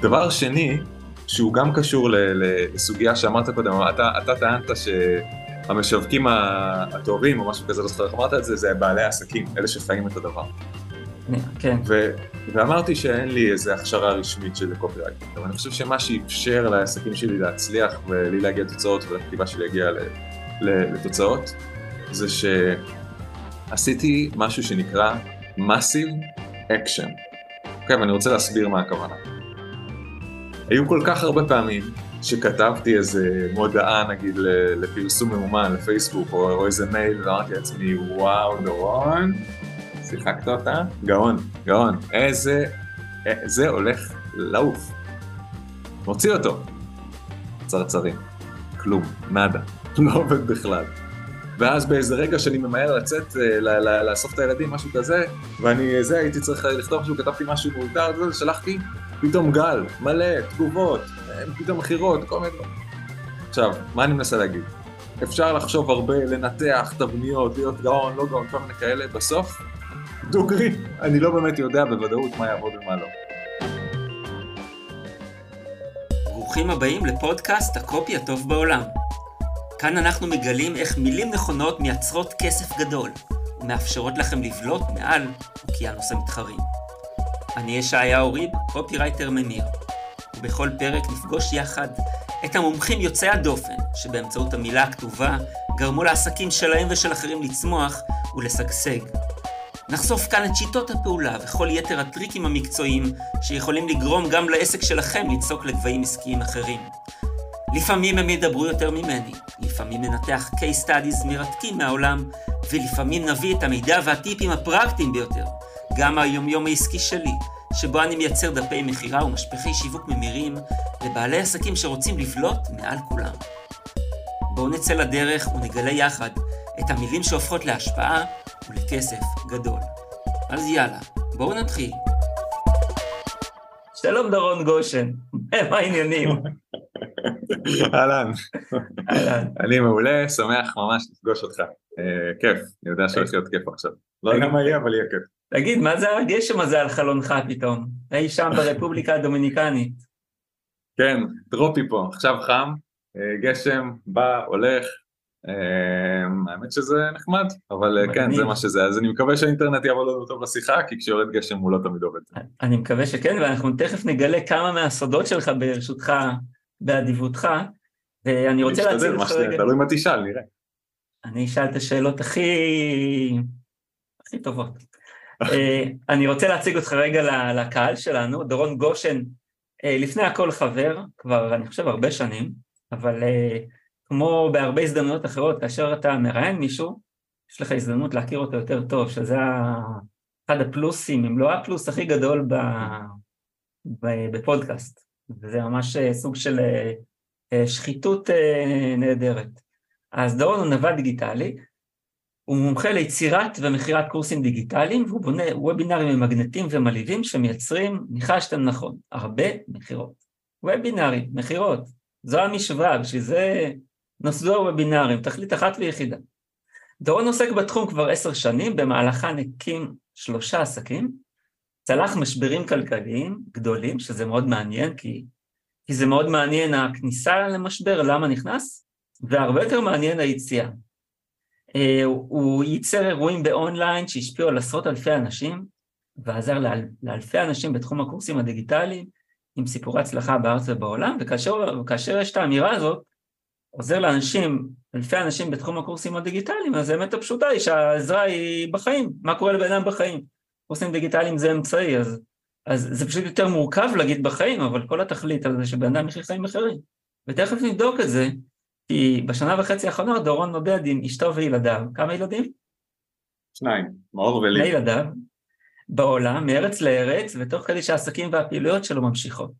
דבר שני, שהוא גם קשור לסוגיה שאמרת קודם, אתה, אתה טענת שהמשווקים הטובים או משהו כזה, לא זוכר איך אמרת את זה, זה בעלי העסקים, אלה שחיים את הדבר. כן. ו, ואמרתי שאין לי איזה הכשרה רשמית של קופירייט, אבל אני חושב שמה שאפשר לעסקים שלי להצליח ולי להגיע לתוצאות ולכתיבה שלי להגיע לתוצאות, זה שעשיתי משהו שנקרא Massive Action. אוקיי, ואני רוצה להסביר מה הכוונה. היו כל כך הרבה פעמים שכתבתי איזה מודעה נגיד לפרסום ממומן לפייסבוק או, או איזה מייל ואמרתי לעצמי וואו דורון, שיחקת אותה? גאון, גאון, איזה, זה הולך לעוף. מוציא אותו. צרצרים, כלום, נאדה, לא עובד בכלל. ואז באיזה רגע שאני ממהר לצאת, אה, לאסוף את הילדים, משהו כזה, ואני, זה, הייתי צריך לכתוב משהו, כתבתי משהו מאולתר, שלחתי, פתאום גל, מלא, תגובות, אה, פתאום מכירות, כל מיני דברים. עכשיו, מה אני מנסה להגיד? אפשר לחשוב הרבה, לנתח תבניות, להיות גאון, לא גאון, כל מיני כאלה, בסוף, דוגרי, אני לא באמת יודע בוודאות מה יעבוד ומה לא. ברוכים הבאים לפודקאסט הקופי הטוב בעולם. כאן אנחנו מגלים איך מילים נכונות מייצרות כסף גדול, ומאפשרות לכם לבלוט מעל אוקיינוס המתחרים. אני ישעיהו ריב, קופירייטר ממיר, ובכל פרק נפגוש יחד את המומחים יוצאי הדופן, שבאמצעות המילה הכתובה גרמו לעסקים שלהם ושל אחרים לצמוח ולשגשג. נחשוף כאן את שיטות הפעולה וכל יתר הטריקים המקצועיים שיכולים לגרום גם לעסק שלכם לזנק לגבהים עסקיים אחרים. לפעמים הם ידברו יותר ממני, לפעמים ננתח case studies מרתקים מהעולם, ולפעמים נביא את המידע והטיפים הפרקטיים ביותר, גם מהיומיום העסקי שלי, שבו אני מייצר דפי מכירה ומשפחי שיווק ממירים לבעלי עסקים שרוצים לבלוט מעל כולם. בואו נצא לדרך ונגלה יחד את המילים שהופכות להשפעה ולכסף גדול. אז יאללה, בואו נתחיל. שלום דורון גושן, מה העניינים? אהלן. אני מעולה, שמח ממש לפגוש אותך. אה, כיף, אני יודע שהולך להיות כיף עכשיו. לא יודע מה יהיה, אבל יהיה כיף. תגיד, מה זה הגשם הזה על חלונך פתאום? אי שם ברפובליקה הדומיניקנית. כן, טרופי פה, עכשיו חם, אה, גשם, בא, הולך. אה, האמת שזה נחמד, אבל כן, זה מה שזה. אז אני מקווה שהאינטרנט יעבוד לנו טוב לשיחה, כי כשיורד גשם הוא לא תמיד עובד. אני מקווה שכן, ואנחנו תכף נגלה כמה מהסודות שלך ברשותך באדיבותך, ואני רוצה להציג אותך רגע... תלוי מה תשאל, נראה. אני אשאל את השאלות הכי... הכי טובות. אה, אני רוצה להציג אותך רגע לקהל שלנו, דורון גושן, אה, לפני הכל חבר, כבר אני חושב הרבה שנים, אבל אה, כמו בהרבה הזדמנויות אחרות, כאשר אתה מראיין מישהו, יש לך הזדמנות להכיר אותו יותר טוב, שזה אחד הפלוסים, אם לא הפלוס הכי גדול בפודקאסט. וזה ממש סוג של שחיתות נהדרת. אז דורון הוא נווד דיגיטלי, הוא מומחה ליצירת ומכירת קורסים דיגיטליים, והוא בונה וובינארים ממגנטים ומלהיבים שמייצרים, ניחשתם נכון, הרבה מכירות. וובינארים, מכירות, זו המשוואה, בשביל זה נוסדו הוובינארים, תכלית אחת ויחידה. דורון עוסק בתחום כבר עשר שנים, במהלכן הקים שלושה עסקים, צלח משברים כלכליים גדולים, שזה מאוד מעניין, כי, כי זה מאוד מעניין הכניסה למשבר, למה נכנס, והרבה יותר מעניין היציאה. Uh, הוא ייצר אירועים באונליין שהשפיעו על עשרות אלפי אנשים, ועזר לאל, לאלפי אנשים בתחום הקורסים הדיגיטליים, עם סיפורי הצלחה בארץ ובעולם, וכאשר יש את האמירה הזאת, עוזר לאנשים, אלפי אנשים בתחום הקורסים הדיגיטליים, אז האמת הפשוטה היא שהעזרה היא בחיים, מה קורה לבן אדם בחיים. קורסים דיגיטליים זה אמצעי, אז, אז זה פשוט יותר מורכב להגיד בחיים, אבל כל התכלית על זה שבן אדם יחיה חיים אחרים. ותכף נבדוק את זה, כי בשנה וחצי האחרונה דורון נודד עם אשתו וילדיו. כמה ילדים? שניים, מאור ולי. שני ילדיו, בעולם, מארץ לארץ, ותוך כדי שהעסקים והפעילויות שלו ממשיכות.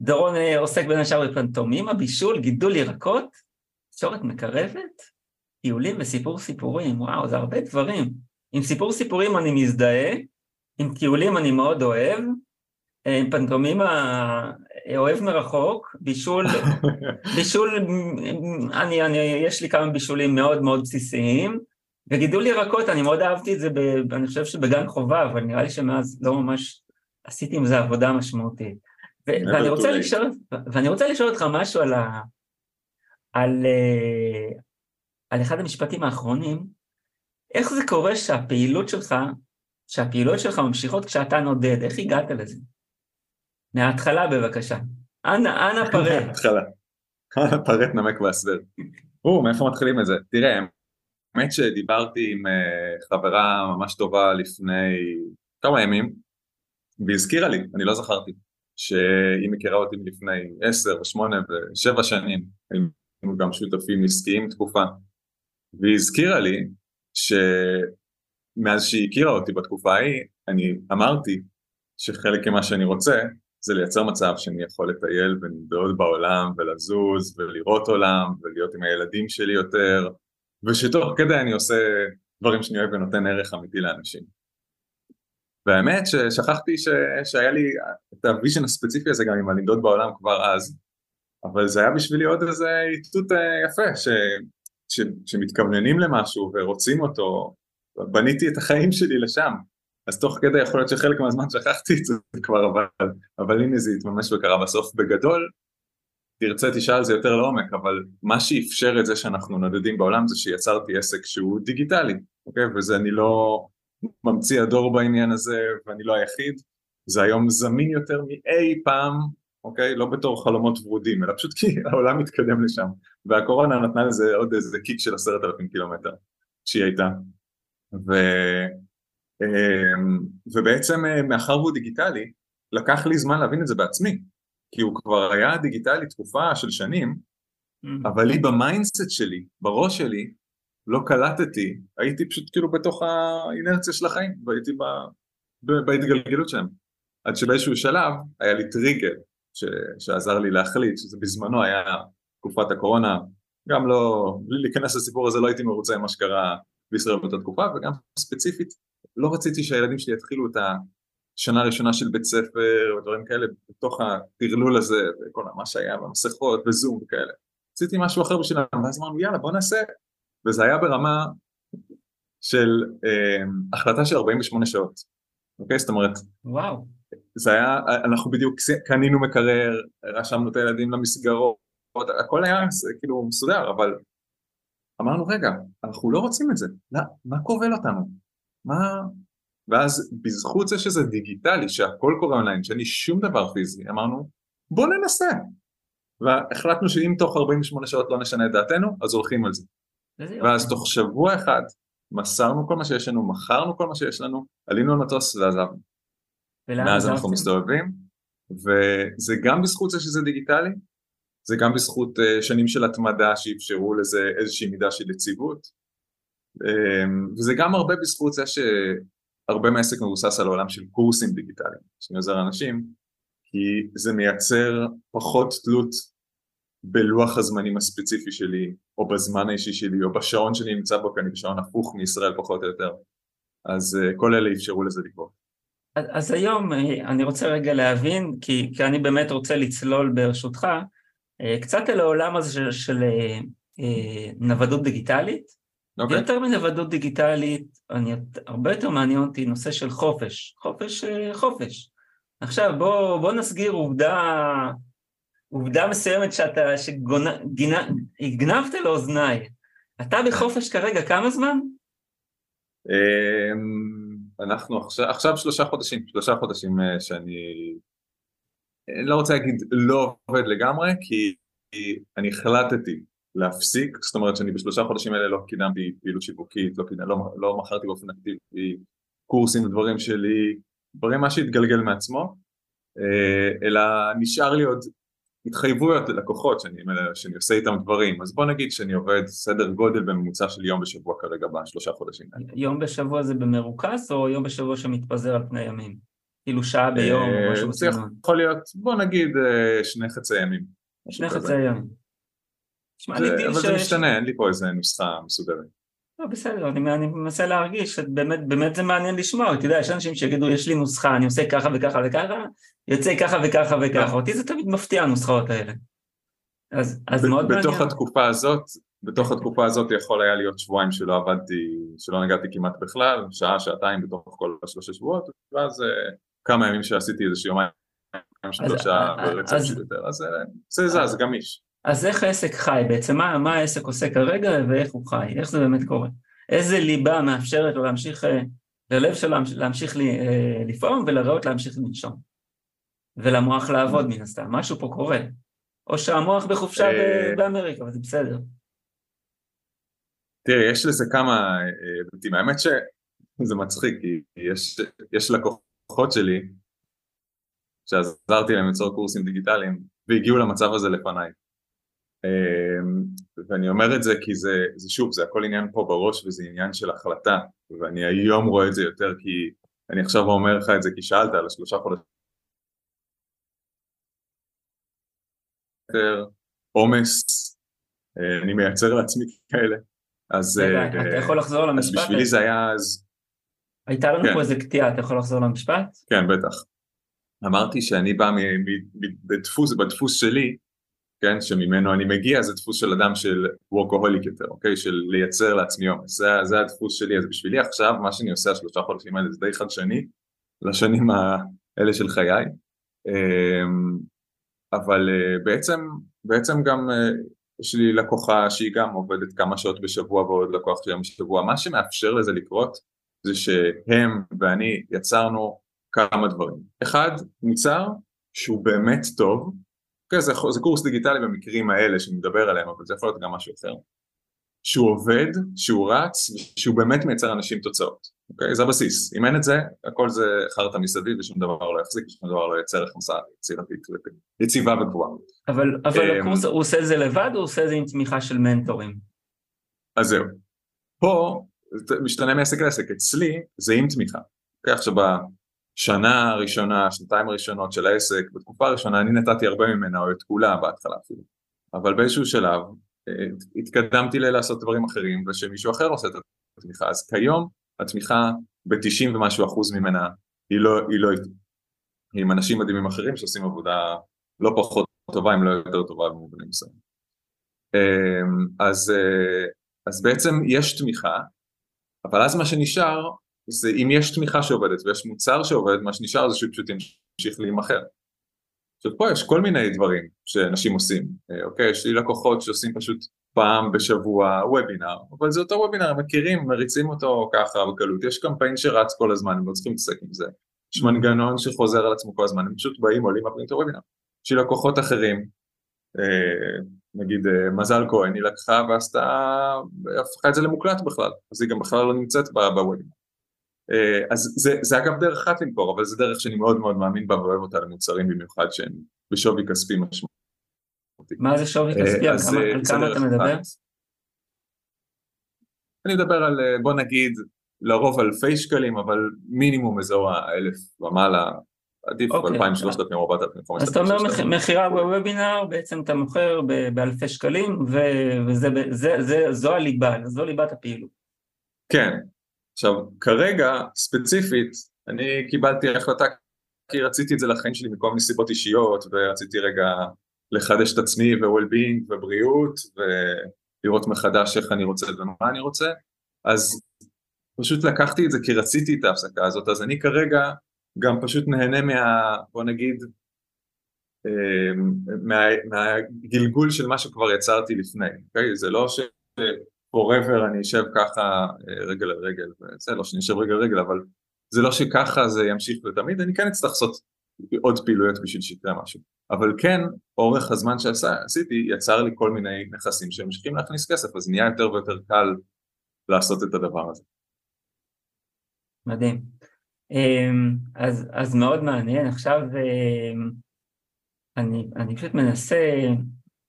דורון אה, עוסק בין השאר בפנטומימה, בישול, גידול ירקות, תקשורת מקרבת, טיולים וסיפור סיפורים, וואו, זה הרבה דברים. עם סיפור סיפורים אני מזדהה, עם טיולים אני מאוד אוהב, פנטומימה אוהב מרחוק, בישול, בישול, אני, אני, יש לי כמה בישולים מאוד מאוד בסיסיים, וגידול ירקות, אני מאוד אהבתי את זה, ב, אני חושב שבגן חובה, אבל נראה לי שמאז לא ממש עשיתי עם זה עבודה משמעותית. ואני רוצה, לשאול, ואני רוצה לשאול אותך משהו על, ה, על, אה, על אחד המשפטים האחרונים, איך זה קורה שהפעילות שלך, שהפעילות שלך ממשיכות כשאתה נודד, איך הגעת לזה? מההתחלה בבקשה. אנא, אנא פרט. מההתחלה. אנא פרט נמק והסבר. או, מאיפה מתחילים את זה? תראה, האמת שדיברתי עם אה, חברה ממש טובה לפני כמה ימים, והיא הזכירה לי, אני לא זכרתי, שהיא מכירה אותי מלפני עשר ושמונה ושבע שנים, היינו גם שותפים עסקיים תקופה, והיא הזכירה לי שמאז שהיא הכירה אותי בתקופה ההיא, אני אמרתי שחלק ממה שאני רוצה זה לייצר מצב שאני יכול לטייל ולנדוד בעולם ולזוז ולראות עולם ולהיות עם הילדים שלי יותר ושתוך כדי אני עושה דברים שאני אוהב ונותן ערך אמיתי לאנשים. והאמת ששכחתי ש... שהיה לי את ה vision הספציפי הזה גם עם הלנדוד בעולם כבר אז, אבל זה היה בשבילי עוד איזה איתות אה, יפה, ש... ש... שמתכווננים למשהו ורוצים אותו, בניתי את החיים שלי לשם, אז תוך כדי יכול להיות שחלק מהזמן שכחתי את זה כבר, אבל, אבל הנה זה התממש וקרה בסוף בגדול, תרצה תשאל זה יותר לעומק, אבל מה שאפשר את זה שאנחנו נודדים בעולם זה שיצרתי עסק שהוא דיגיטלי, אוקיי? וזה אני לא ממציא הדור בעניין הזה ואני לא היחיד, זה היום זמין יותר מאי פעם, אוקיי? לא בתור חלומות ורודים, אלא פשוט כי העולם מתקדם לשם, והקורונה נתנה לזה עוד איזה קיק של עשרת אלפים קילומטר שהיא הייתה. ו... אמ, ובעצם אה, מאחר והוא דיגיטלי, לקח לי זמן להבין את זה בעצמי, כי הוא כבר היה דיגיטלי תקופה של שנים, mm. אבל לי ב mindset שלי, בראש שלי, לא קלטתי, הייתי פשוט כאילו בתוך האינרציה של החיים, והייתי ב, בהתגלגלות שלהם. עד שבאיזשהו שלב היה לי טריגר ש, שעזר לי להחליט, שזה בזמנו היה תקופת הקורונה, גם לא, בלי להיכנס לסיפור הזה לא הייתי מרוצה עם מה שקרה בישראל באותה תקופה, וגם ספציפית לא רציתי שהילדים שלי יתחילו את השנה הראשונה של בית ספר ודברים כאלה בתוך הטרלול הזה וכל מה שהיה במסכות וזום וכאלה. רציתי משהו אחר בשבילם, ואז אמרנו יאללה בוא נעשה, וזה היה ברמה של אה, החלטה של 48 שעות, אוקיי? זאת אומרת, וואו. זה היה, אנחנו בדיוק קנינו מקרר, רשמנו את הילדים למסגרות, הכל היה כאילו מסודר, אבל אמרנו רגע, אנחנו לא רוצים את זה, לא, מה כובל אותנו? מה... ואז בזכות זה שזה דיגיטלי, שהכל קורה אונליין, שאין לי שום דבר פיזי, אמרנו בוא ננסה. והחלטנו שאם תוך 48 שעות לא נשנה את דעתנו, אז הולכים על זה. ואז תוך שבוע אחד מסרנו כל מה שיש לנו, מכרנו כל מה שיש לנו, עלינו למטוס ועזבנו. מאז אנחנו מסתובבים, וזה גם בזכות זה שזה דיגיטלי, זה גם בזכות uh, שנים של התמדה שאפשרו לזה איזושהי מידה של יציבות, וזה גם הרבה בזכות זה שהרבה מהעסק מבוסס על העולם של קורסים דיגיטליים, שאני עוזר לאנשים, כי זה מייצר פחות תלות בלוח הזמנים הספציפי שלי, או בזמן האישי שלי, או בשעון שאני נמצא בו, כי אני בשעון הפוך מישראל פחות או יותר. אז uh, כל אלה אפשרו לזה לקרות. אז, אז היום אה, אני רוצה רגע להבין, כי, כי אני באמת רוצה לצלול ברשותך, אה, קצת אל העולם הזה של, של נוודות דיגיטלית, Okay. אוקיי. יותר מנוודות דיגיטלית, אני, הרבה יותר מעניין אותי נושא של חופש, חופש, אה, חופש. עכשיו בוא, בוא נסגיר עובדה, עובדה מסוימת שאתה, שהגנבת לאוזניי. אתה בחופש כרגע כמה זמן? אמ, אנחנו עכשיו, עכשיו שלושה חודשים, שלושה חודשים אה, שאני אני לא רוצה להגיד לא עובד לגמרי, כי אני החלטתי להפסיק, זאת אומרת שאני בשלושה חודשים האלה לא קידמתי פעילות שיווקית, לא, לא, לא מכרתי באופן אקטיבי קורסים ודברים שלי, דברים מה שהתגלגל מעצמו, אה, אלא נשאר לי עוד התחייבויות ללקוחות שאני, שאני עושה איתם דברים, אז בוא נגיד שאני עובד סדר גודל בממוצע של יום בשבוע כרגע בשלושה חודשים האלה. יום בשבוע זה במרוכס או יום בשבוע שמתפזר על פני ימים? כאילו שעה ביום או משהו בסגנון? זה יכול להיות, בוא נגיד אה, שני חצי ימים. שני חצי ימים. תשמע, אני דיל ש... אבל זה משתנה, אין לי פה איזה נוסחה מסודרת. לא, בסדר, אני, אני מנסה להרגיש, באמת, באמת זה מעניין לשמוע, אתה יודע, יש אנשים שיגידו, יש לי נוסחה, אני עושה ככה וככה וככה, יוצא ככה וככה וככה, אותי זה תמיד מפתיע הנוסחאות האלה. אז, אז מאוד מעניין. בתוך התקופה הזאת, בתוך התקופה הזאת יכול היה להיות שבועיים שלא עבדתי, שלא נגעתי כמעט בכלל, שעה, שעתיים בתוך כל השלושה שבועות, ואז uh, כמה ימים שעשיתי איזה שיומיים שלושה ברצף של יותר, אז זה זז, גמיש. אז איך העסק חי בעצם? מה, מה העסק עושה כרגע ואיך הוא חי? איך זה באמת קורה? איזה ליבה מאפשרת לו להמשיך, ללב שלו להמשיך לפעום ולריאות להמשיך לנשום? ולמוח לעבוד מן הסתם, משהו פה קורה. או שהמוח בחופשה באמריקה, אבל זה בסדר. תראה, יש לזה כמה היבטים, האמת שזה מצחיק, כי יש, יש לקוחות שלי שעזרתי להם ליצור קורסים דיגיטליים והגיעו למצב הזה לפניי. ואני אומר את זה כי זה, זה שוב, זה הכל עניין פה בראש וזה עניין של החלטה ואני היום רואה את זה יותר כי אני עכשיו אומר לך את זה כי שאלת על השלושה חודשים עומס, אני מייצר לעצמי כאלה אז... רגע, אתה יכול לחזור למשפט? אז בשבילי זה היה אז... הייתה לנו כן. פה איזה קטיעה, אתה יכול לחזור למשפט? כן, בטח. אמרתי שאני בא בדפוס, בדפוס שלי, כן, שממנו אני מגיע, זה דפוס של אדם של וורקוהוליק יותר, אוקיי? של לייצר לעצמי עומס, זה, זה הדפוס שלי, אז בשבילי עכשיו, מה שאני עושה השלושה חודשים האלה זה די חדשני, לשנים האלה של חיי, אמ, אבל אה, בעצם, בעצם גם אה, יש לי לקוחה שהיא גם עובדת כמה שעות בשבוע ועוד לקוח שלי בשבוע, מה שמאפשר לזה לקרות זה שהם ואני יצרנו כמה דברים. אחד, מוצר שהוא באמת טוב, okay, זה, זה קורס דיגיטלי במקרים האלה שמדבר עליהם, אבל זה יכול להיות גם משהו אחר. שהוא עובד, שהוא רץ, שהוא באמת מייצר אנשים תוצאות, אוקיי? זה הבסיס. אם אין את זה, הכל זה חרטא מסביב ושום דבר לא יחזיק, ושום דבר לא ייצר הכנסה יצירתית, יציבה וגבוהה. אבל, אבל אמ, הקורס, הוא עושה את זה לבד או עושה את זה עם תמיכה של מנטורים? אז זהו. פה, משתנה מעסק לעסק, אצלי זה עם תמיכה. אוקיי, עכשיו בשנה הראשונה, שנתיים הראשונות של העסק, בתקופה הראשונה אני נתתי הרבה ממנה, או את כולה בהתחלה אפילו. אבל באיזשהו שלב התקדמתי ללעשות דברים אחרים ושמישהו אחר עושה את התמיכה. אז כיום התמיכה ב-90 ומשהו אחוז ממנה היא לא, היא לא היא עם אנשים מדהימים אחרים שעושים עבודה לא פחות טובה אם לא יותר טובה במובנים מסוימים אמ, אז, אה, אז בעצם יש תמיכה אבל אז מה שנשאר זה אם יש תמיכה שעובדת ויש מוצר שעובד מה שנשאר זה שהוא פשוט ימשיך להימכר עכשיו פה יש כל מיני דברים שאנשים עושים, אה, אוקיי? יש לי לקוחות שעושים פשוט פעם בשבוע וובינר, אבל זה אותו וובינר, מכירים, מריצים אותו ככה בקלות, יש קמפיין שרץ כל הזמן, הם לא צריכים להתעסק עם זה, יש מנגנון שחוזר על עצמו כל הזמן, הם פשוט באים, עולים, מפרים את הוובינר. יש לי לקוחות אחרים, אה, נגיד אה, מזל כהן, היא לקחה ועשתה, הפכה את זה למוקלט בכלל, אז היא גם בכלל לא נמצאת בוובינר. אה, אז זה, זה אגב דרך אחת למכור, אבל זה דרך שאני מאוד מאוד מאמין בה ואוהב אותה למוצרים במיוחד שהם בשווי כספי משמעותי. מה זה שווי כספי? על כמה, על כמה אתה מדבר? אני מדבר על בוא נגיד לרוב אלפי שקלים, אבל מינימום אזור האלף ומעלה, עדיף okay. 2,000, 3,000, 4,000, 5,000. אז אתה אומר מכירה בוובינר, בעצם אתה מוכר באלפי שקלים, וזו הליבה, זו ליבת הפעילות. כן, עכשיו, כרגע, ספציפית, אני קיבלתי החלטה כי רציתי את זה לחיים שלי מכל מיני סיבות אישיות, ורציתי רגע לחדש את עצמי ו-well-being ובריאות, ולראות מחדש איך אני רוצה ומה אני רוצה, אז פשוט לקחתי את זה כי רציתי את ההפסקה הזאת, אז אני כרגע גם פשוט נהנה מה... בוא נגיד, אמ, מה, מהגלגול של מה שכבר יצרתי לפני? אוקיי? זה לא ש... forever אני אשב ככה אה, רגל על רגל, וזה לא שאני אשב רגל על רגל, אבל זה לא שככה זה ימשיך לתמיד, אני כן אצטרך לעשות עוד פעילויות בשביל שיקרה משהו. אבל כן, אורך הזמן שעשיתי יצר לי כל מיני נכסים שממשיכים להכניס כסף, אז נהיה יותר ויותר קל לעשות את הדבר הזה. מדהים. אמ, אז, אז מאוד מעניין, עכשיו אמ, אני, אני פשוט מנסה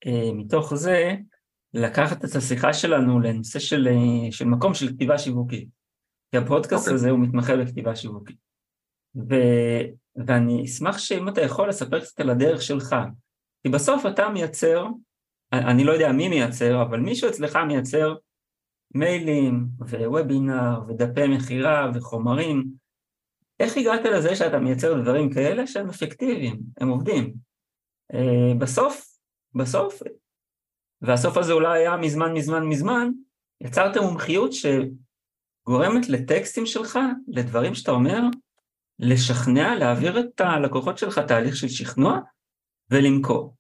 אה, מתוך זה לקחת את השיחה שלנו לנושא של, אה, של מקום של כתיבה שיווקית. כי הפודקאסט okay. אוקיי. הזה הוא מתמחה בכתיבה שיווקית. ו, ואני אשמח שאם אתה יכול לספר קצת על הדרך שלך. כי בסוף אתה מייצר, אני לא יודע מי מייצר, אבל מישהו אצלך מייצר מיילים ווובינר ודפי מכירה וחומרים. איך הגעת לזה שאתה מייצר דברים כאלה שהם אפקטיביים, הם עובדים? אה, בסוף, בסוף והסוף הזה אולי היה מזמן מזמן מזמן, יצרת מומחיות שגורמת לטקסטים שלך, לדברים שאתה אומר, לשכנע, להעביר את הלקוחות שלך תהליך של שכנוע ולמכור.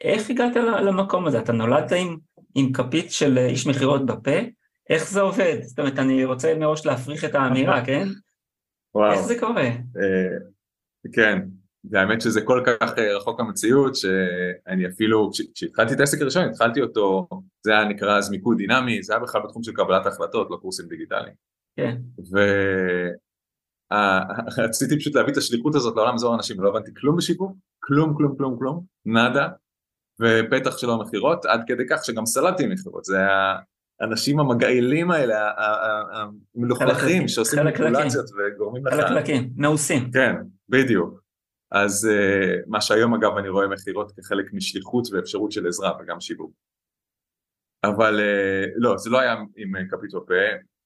איך הגעת למקום הזה? אתה נולדת עם, עם כפית של איש מכירות בפה? איך זה עובד? זאת אומרת, אני רוצה מראש להפריך את האמירה, כן? וואו. איך זה קורה? אה, כן, והאמת שזה כל כך אה, רחוק המציאות, שאני אפילו, כשהתחלתי את העסק הראשון, התחלתי אותו, זה היה נקרא אז מיקוד דינמי, זה היה בכלל בתחום של קבלת החלטות, לא קורסים דיגיטליים. כן. ורציתי פשוט להביא את השליחות הזאת לעולם לעזור לאנשים, לא הבנתי כלום בשיווק, כלום, כלום, כלום, כלום, נאדה, ובטח שלא מכירות, עד כדי כך שגם סלדתי מכירות, זה היה האנשים המגעילים האלה, המלוכלכים, שעושים מניפולציות וגורמים לך... חלקלקים, מעושים. כן, בדיוק. אז uh, מה שהיום אגב אני רואה מכירות כחלק משליחות ואפשרות של עזרה וגם שיווק. אבל uh, לא, זה לא היה עם uh, כפית בפה.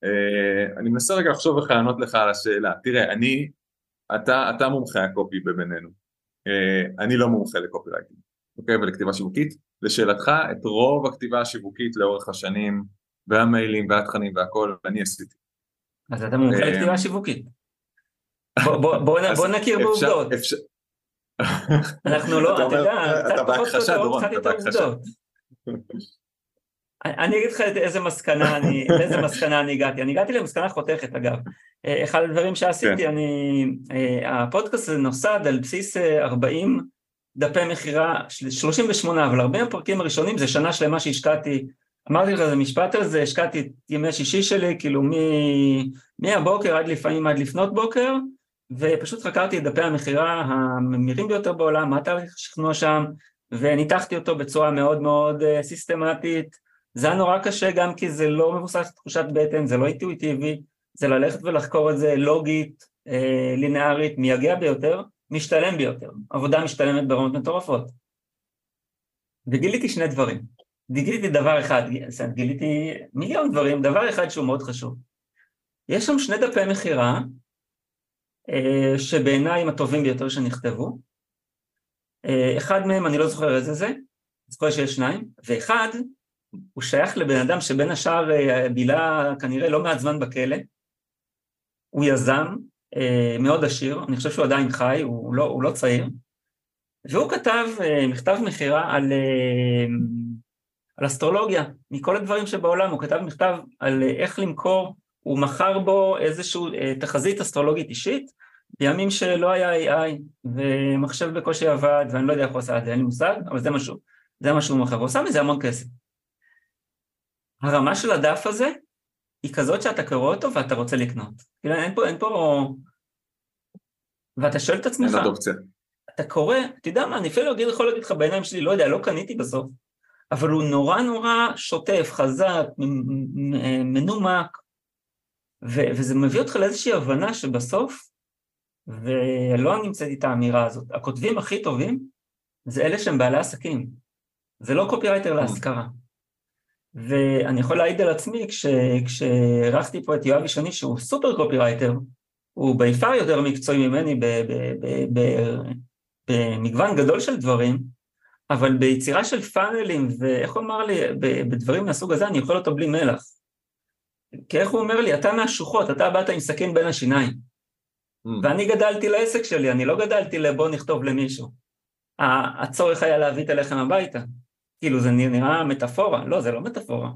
Uh, אני מנסה רגע לחשוב איך לענות לך על השאלה. תראה, אני, אתה, אתה מומחה הקופי בינינו. Uh, אני לא מומחה לקופי רייטינג, אוקיי? ולכתיבה שיווקית. לשאלתך, את רוב הכתיבה השיווקית לאורך השנים, והמיילים והתכנים והכל, אני עשיתי. אז אתה מומחה לכתיבה שיווקית. בוא נכיר בעובדות. אנחנו לא, אתה יודע, אתה בהכחשה דורון, אתה בהכחשה. אני אגיד לך איזה מסקנה אני, לאיזה מסקנה אני הגעתי, אני הגעתי למסקנה חותכת אגב, אחד הדברים שעשיתי, כן. אני, הפודקאסט הזה נוסד על בסיס 40 דפי מכירה, 38, אבל 40 הפרקים הראשונים זה שנה שלמה שהשקעתי, אמרתי לך זה משפט על זה, השקעתי את ימי שישי שלי, כאילו מהבוקר עד לפעמים עד לפנות בוקר, ופשוט חקרתי את דפי המכירה הממירים ביותר בעולם, מה תהליך השכנוע שם, וניתחתי אותו בצורה מאוד מאוד uh, סיסטמטית. זה היה נורא קשה גם כי זה לא מבוסס תחושת בטן, זה לא אינטואיטיבי, זה ללכת ולחקור את זה לוגית, uh, לינארית, מייגע ביותר, משתלם ביותר. עבודה משתלמת ברמות מטורפות. וגיליתי שני דברים. גיליתי דבר אחד, גיליתי מיליון דברים, דבר אחד שהוא מאוד חשוב. יש שם שני דפי מכירה אה, שבעיניי הם הטובים ביותר שנכתבו. אה, אחד מהם, אני לא זוכר איזה זה, כל שיש שניים, ואחד, הוא שייך לבן אדם שבין השאר אה, בילה כנראה לא מעט זמן בכלא, הוא יזם, מאוד עשיר, אני חושב שהוא עדיין חי, הוא לא, הוא לא צעיר, והוא כתב מכתב מכירה על, על אסטרולוגיה, מכל הדברים שבעולם, הוא כתב מכתב על איך למכור הוא מכר בו איזושהי אה, תחזית אסטרולוגית אישית, בימים שלא היה AI, ומחשב בקושי עבד, ואני לא יודע איך הוא עשה את זה, אין לי מושג, אבל זה משהו, זה מה שהוא מכר, הוא עושה מזה המון כסף. הרמה של הדף הזה היא כזאת שאתה קורא אותו ואתה רוצה לקנות. כאילו אין פה, אין פה... ואתה שואל את עצמך, אתה קורא, אתה יודע מה, אני אפילו יכול להגיד לך בעיניים שלי, לא יודע, לא קניתי בסוף, אבל הוא נורא נורא שוטף, חזק, מנומק, ו- וזה מביא אותך לאיזושהי הבנה שבסוף, ולא נמצאת את האמירה הזאת, הכותבים הכי טובים זה אלה שהם בעלי עסקים, זה לא קופירייטר להשכרה. ואני יכול להעיד על עצמי, כשאירחתי פה את יואב ישוני שהוא סופר קופירייטר, הוא ביפר יותר מקצועי ממני במגוון גדול של דברים, אבל ביצירה של פאנלים, ואיך הוא אמר לי, בדברים מהסוג הזה אני אוכל אותו בלי מלח. כי איך הוא אומר לי, אתה מהשוחות, אתה באת עם סכין בין השיניים. Mm. ואני גדלתי לעסק שלי, אני לא גדלתי לבוא נכתוב למישהו. הצורך היה להביא את הלחם הביתה. כאילו זה נראה מטאפורה, לא, זה לא מטאפורה,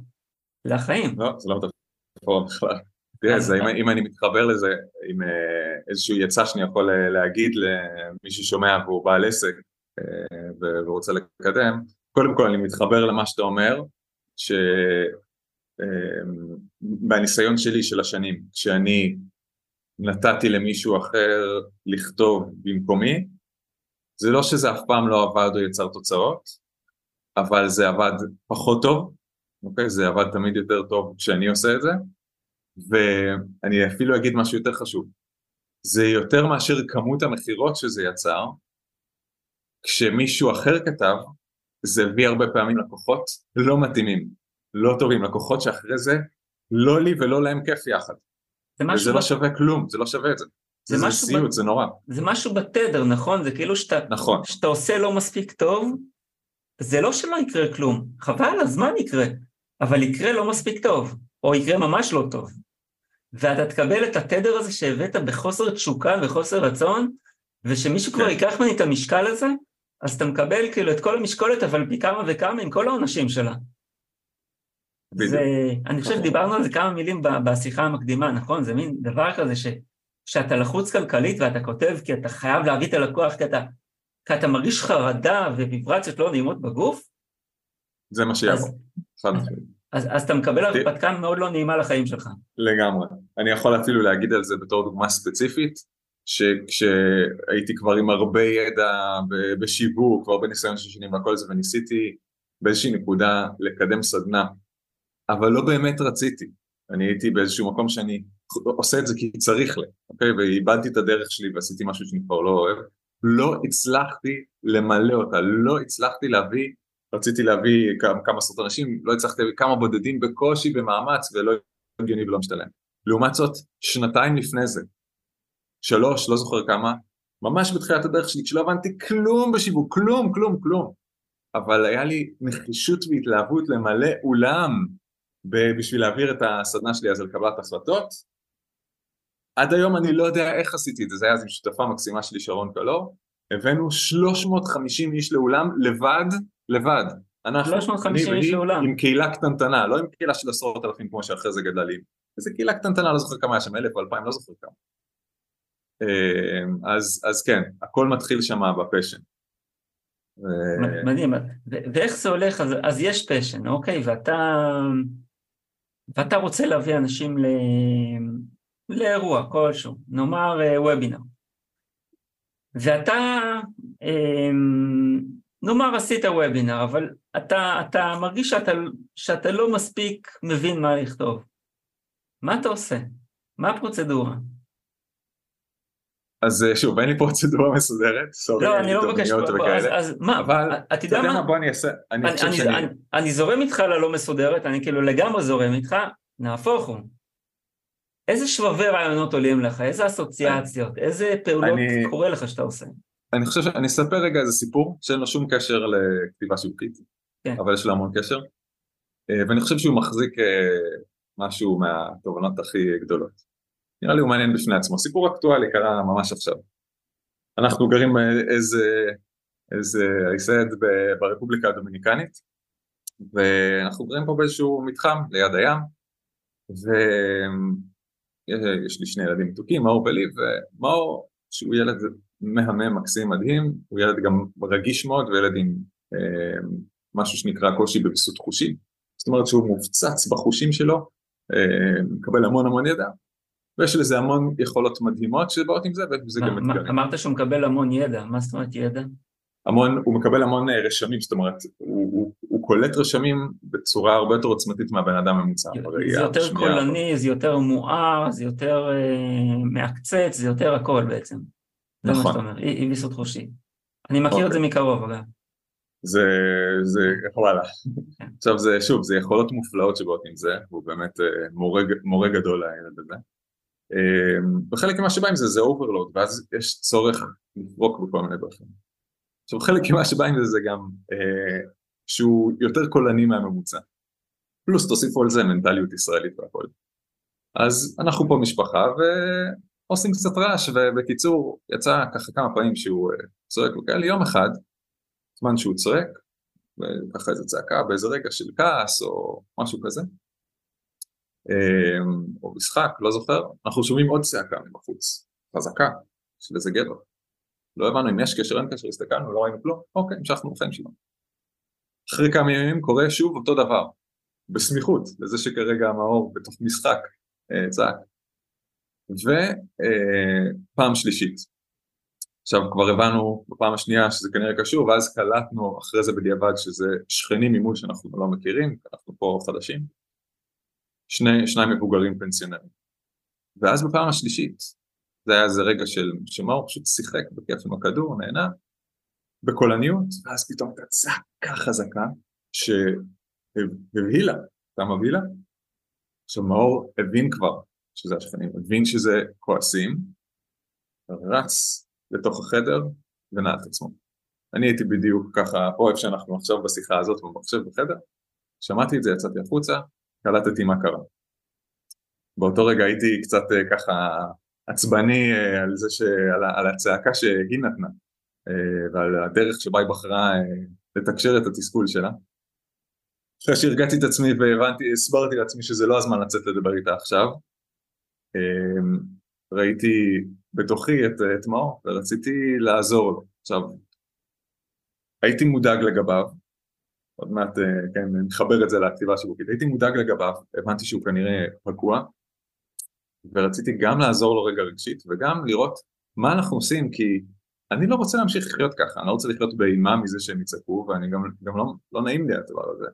זה החיים. לא, זה לא מטאפורה בכלל. תראה, זה, אם, אם אני מתחבר לזה, עם אה, איזושהי עצה שאני יכול אה, להגיד למי ששומע והוא בעל עסק אה, ורוצה לקדם, קודם כל אני מתחבר למה שאתה אומר, ש... מהניסיון שלי של השנים, כשאני נתתי למישהו אחר לכתוב במקומי, זה לא שזה אף פעם לא עבד או יצר תוצאות, אבל זה עבד פחות טוב, אוקיי? זה עבד תמיד יותר טוב כשאני עושה את זה, ואני אפילו אגיד משהו יותר חשוב, זה יותר מאשר כמות המכירות שזה יצר, כשמישהו אחר כתב, זה הביא הרבה פעמים לקוחות לא מתאימים, לא טובים, לקוחות שאחרי זה לא לי ולא להם כיף יחד. זה וזה לא שווה כלום, זה לא שווה את זה. זה, זה סיוט, ב... זה נורא. זה משהו בתדר, נכון? זה כאילו שאתה, נכון. שאתה עושה לא מספיק טוב, זה לא שלא יקרה כלום, חבל הזמן יקרה, אבל יקרה לא מספיק טוב, או יקרה ממש לא טוב. ואתה תקבל את התדר הזה שהבאת בחוסר תשוקה וחוסר רצון, ושמישהו כבר כן. ייקח ממני את המשקל הזה, אז אתה מקבל כאילו את כל המשקולת, אבל פי כמה וכמה עם כל העונשים שלה. בדיוק. זה, אני חושב שדיברנו על זה כמה מילים בשיחה המקדימה, נכון? זה מין דבר כזה ש, שאתה לחוץ כלכלית ואתה כותב כי אתה חייב להביא את הלקוח, כי אתה, כי אתה מרגיש חרדה וויברציות לא נעימות בגוף, זה מה שיעבור, חד משמעית. אז, אז אתה מקבל הרפתקה מאוד לא נעימה לחיים שלך. לגמרי. אני יכול אפילו להגיד על זה בתור דוגמה ספציפית, שכשהייתי כבר עם הרבה ידע בשיווק והרבה ניסיון של שנים והכל זה, וניסיתי באיזושהי נקודה לקדם סדנה, אבל לא באמת רציתי. אני הייתי באיזשהו מקום שאני עושה את זה כי צריך לי, אוקיי? ואיבדתי את הדרך שלי ועשיתי משהו שאני כבר לא אוהב. לא הצלחתי למלא אותה, לא הצלחתי להביא, רציתי להביא כמה, כמה עשרות אנשים, לא הצלחתי להביא כמה בודדים בקושי, במאמץ, ולא הגיוני ולא משתלם. לעומת זאת, שנתיים לפני זה, שלוש, לא זוכר כמה, ממש בתחילת הדרך שלי, כשלא הבנתי כלום בשיווק, כלום, כלום, כלום. אבל היה לי נחישות והתלהבות למלא אולם בשביל להעביר את הסדנה שלי אז על קבלת החלטות. עד היום אני לא יודע איך עשיתי את זה, זה היה אז עם שותפה מקסימה שלי שרון קלור, הבאנו 350 איש לאולם לבד, לבד. אנחנו, 350 אני איש לאולם. עם קהילה קטנטנה, לא עם קהילה של עשרות אלפים כמו שאחרי זה גדלה לי. איזה קהילה קטנטנה, לא זוכר כמה היה שם, אלף או אלפיים, לא זוכר כמה. אה, אז, אז כן, הכל מתחיל שם בפשן. מ- מדהים, ואיך זה הולך, אז, אז יש פשן, אוקיי, ואתה, ואתה רוצה להביא אנשים ל, לאירוע כלשהו, נאמר אה, וובינר, ואתה, אה, נאמר עשית וובינר, אבל אתה, אתה מרגיש שאתה, שאתה לא מספיק מבין מה לכתוב. מה אתה עושה? מה הפרוצדורה? אז אה, שוב, אין לי פרוצדורה מסודרת, סורי, לא, אני לא מבקש, אז. אז מה, אבל אתה יודע? מה, בוא אני אעשה, אני אני, חושב אני, שאני, אני, אני זורם איתך ללא מסודרת, אני כאילו לגמרי זורם איתך, נהפוך הוא. איזה שבבי רעיונות עולים לך, איזה אסוציאציות, איזה פעולות אני- קורה לך שאתה עושה. אני חושב שאני אספר רגע איזה סיפור שאין לו שום קשר לכתיבה שיווקית, כן. אבל יש לו המון קשר, אה, ואני חושב שהוא מחזיק אה, משהו מהתובנות הכי גדולות. נראה לי הוא מעניין בפני עצמו, סיפור אקטואלי קרה ממש עכשיו. אנחנו גרים איזה, said, ב- ברפובליקה הדומיניקנית, ואנחנו גרים פה באיזשהו מתחם ליד הים, ויש לי שני ילדים מתוקים, מאור ולי, ומאור, שהוא ילד מהמם, מקסים, מדהים, הוא ילד גם רגיש מאוד, וילד עם אה, משהו שנקרא קושי בוויסות חושי, זאת אומרת שהוא מופצץ בחושים שלו, אה, מקבל המון המון ידע, ויש לזה המון יכולות מדהימות שבאות עם זה, וזה גם אתגרים. אמרת שהוא מקבל המון ידע, מה זאת אומרת ידע? המון, הוא מקבל המון אה, רשמים, זאת אומרת, הוא, הוא, הוא קולט רשמים בצורה הרבה יותר עוצמתית מהבן אדם הממוצע. זה יותר קולני, זה יותר מואר, זה יותר אה, מעקצץ, זה יותר הכל בעצם. זה מה נכון. שאתה אומר, אי ויסות חושי. אני מכיר את זה מקרוב אגב. זה, זה, וואלה. כן. עכשיו זה, שוב, זה יכולות מופלאות שבאות עם זה, והוא באמת אה, מורה, מורה גדול לילד הזה. אה, וחלק ממה שבא עם זה זה overload, ואז יש צורך לפרוק בכל מיני דרכים. עכשיו חלק ממה שבא עם זה זה גם אה, שהוא יותר קולני מהממוצע. פלוס תוסיפו על זה מנטליות ישראלית והכל. אז אנחנו פה משפחה ועושים קצת רעש, ובקיצור, יצא ככה כמה פעמים שהוא אה, צועק וכאלה, יום אחד, זמן שהוא צועק, וככה איזה צעקה באיזה רגע של כעס או משהו כזה, או משחק, לא זוכר, אנחנו שומעים עוד צעקה מבחוץ, חזקה, של איזה גבר. לא הבנו אם יש קשר, אין קשר, הסתכלנו, לא ראינו כלום, אוקיי, המשכנו בחיים שלנו. אחרי כמה ימים קורה שוב אותו דבר, בסמיכות לזה שכרגע המאור בתוך משחק אה, צעק. ופעם שלישית. עכשיו כבר הבנו בפעם השנייה שזה כנראה קשור, ואז קלטנו אחרי זה בדיעבד שזה שכנים ממול שאנחנו לא מכירים, כי אנחנו פה חדשים. שני, שניים מבוגרים פנסיונרים. ואז בפעם השלישית, זה היה איזה רגע של שמאור פשוט שיחק בכיף עם הכדור, נהנה, בקולניות, ואז פתאום הייתה צעקה חזקה שהבהילה, אתה מבהילה? עכשיו מאור הבין כבר שזה השכנים, הבין שזה כועסים, רץ לתוך החדר ונעל את עצמו. אני הייתי בדיוק ככה, פה איפה שאנחנו עכשיו בשיחה הזאת במחשב בחדר, שמעתי את זה, יצאתי החוצה, קלטתי מה קרה. באותו רגע הייתי קצת אה, ככה עצבני אה, על זה, ש... על, על הצעקה שהיא נתנה, ועל הדרך שבה היא בחרה לתקשר את התסכול שלה. אחרי שהרגעתי את עצמי והבנתי, הסברתי לעצמי שזה לא הזמן לצאת לדבר איתה עכשיו, ראיתי בתוכי את, את מאור ורציתי לעזור לו. עכשיו, הייתי מודאג לגביו, עוד מעט, אה, כן, נחבר את זה לכתיבה שיווקית, הייתי מודאג לגביו, הבנתי שהוא כנראה פגוע, ורציתי גם לעזור לו רגע רגשית וגם לראות מה אנחנו עושים, כי אני לא רוצה להמשיך לחיות ככה, אני לא רוצה לחיות באימה מזה שהם יצעקו, ואני גם, גם לא, לא נעים לי הדבר הזה.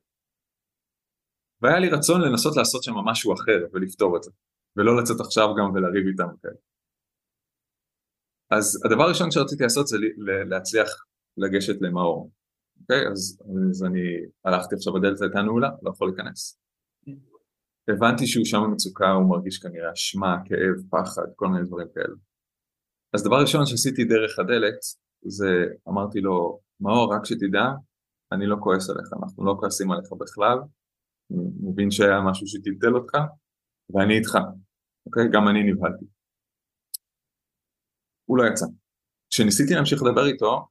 והיה לי רצון לנסות לעשות שם משהו אחר ולפתור את זה, ולא לצאת עכשיו גם ולריב איתם כאלה. אז הדבר הראשון שרציתי לעשות זה להצליח לגשת למאור. אוקיי? אז, אז אני הלכתי עכשיו, הדלת הייתה נעולה, לא יכול להיכנס. הבנתי שהוא שם במצוקה, הוא מרגיש כנראה אשמה, כאב, פחד, כל מיני דברים כאלה. אז דבר ראשון שעשיתי דרך הדלת, זה אמרתי לו, מאור, רק שתדע, אני לא כועס עליך, אנחנו לא כועסים עליך בכלל, מבין שהיה משהו שטלטל אותך, ואני איתך, אוקיי? גם אני נבהלתי. הוא לא יצא. כשניסיתי להמשיך לדבר איתו,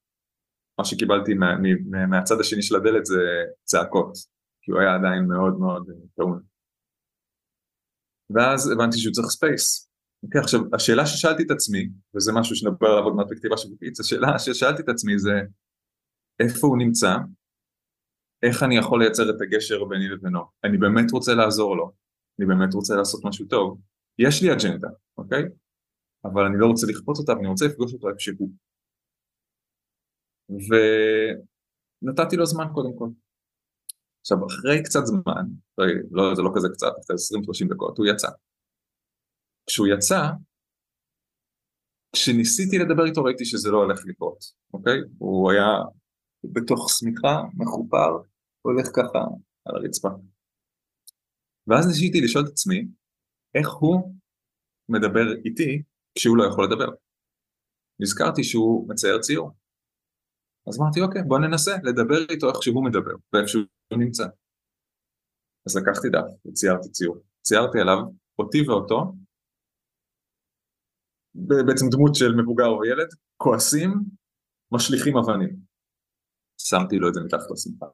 מה שקיבלתי מה, מה, מהצד השני של הדלת זה צעקות, כי הוא היה עדיין מאוד מאוד טעון. ואז הבנתי שהוא צריך space. אוקיי, עכשיו, השאלה ששאלתי את עצמי, וזה משהו שנדבר עליו עוד מעט בכתיבה שיווקית, השאלה ששאלתי את עצמי זה, איפה הוא נמצא, איך אני יכול לייצר את הגשר ביני לבינו, אני באמת רוצה לעזור לו, אני באמת רוצה לעשות משהו טוב, יש לי אג'נדה, אוקיי? אבל אני לא רוצה לכפות אותה ואני רוצה לפגוש אותו איפה שהוא. ונתתי לו זמן קודם כל. עכשיו אחרי קצת זמן, לא, זה לא כזה קצת, אחרי 20-30 דקות, הוא יצא. כשהוא יצא, כשניסיתי לדבר איתו ראיתי שזה לא הולך לקרות, אוקיי? הוא היה בתוך שמיכה, מחופר, הולך ככה על הרצפה. ואז ניסיתי לשאול את עצמי, איך הוא מדבר איתי כשהוא לא יכול לדבר. נזכרתי שהוא מצייר ציור. אז אמרתי, אוקיי, בוא ננסה לדבר איתו איך שהוא מדבר, ואיך שהוא נמצא. אז לקחתי דף וציירתי ציור. ציירתי עליו אותי ואותו, בעצם דמות של מבוגר או ילד, כועסים, משליכים אבנים. שמתי לו את זה מתחת לשמחה.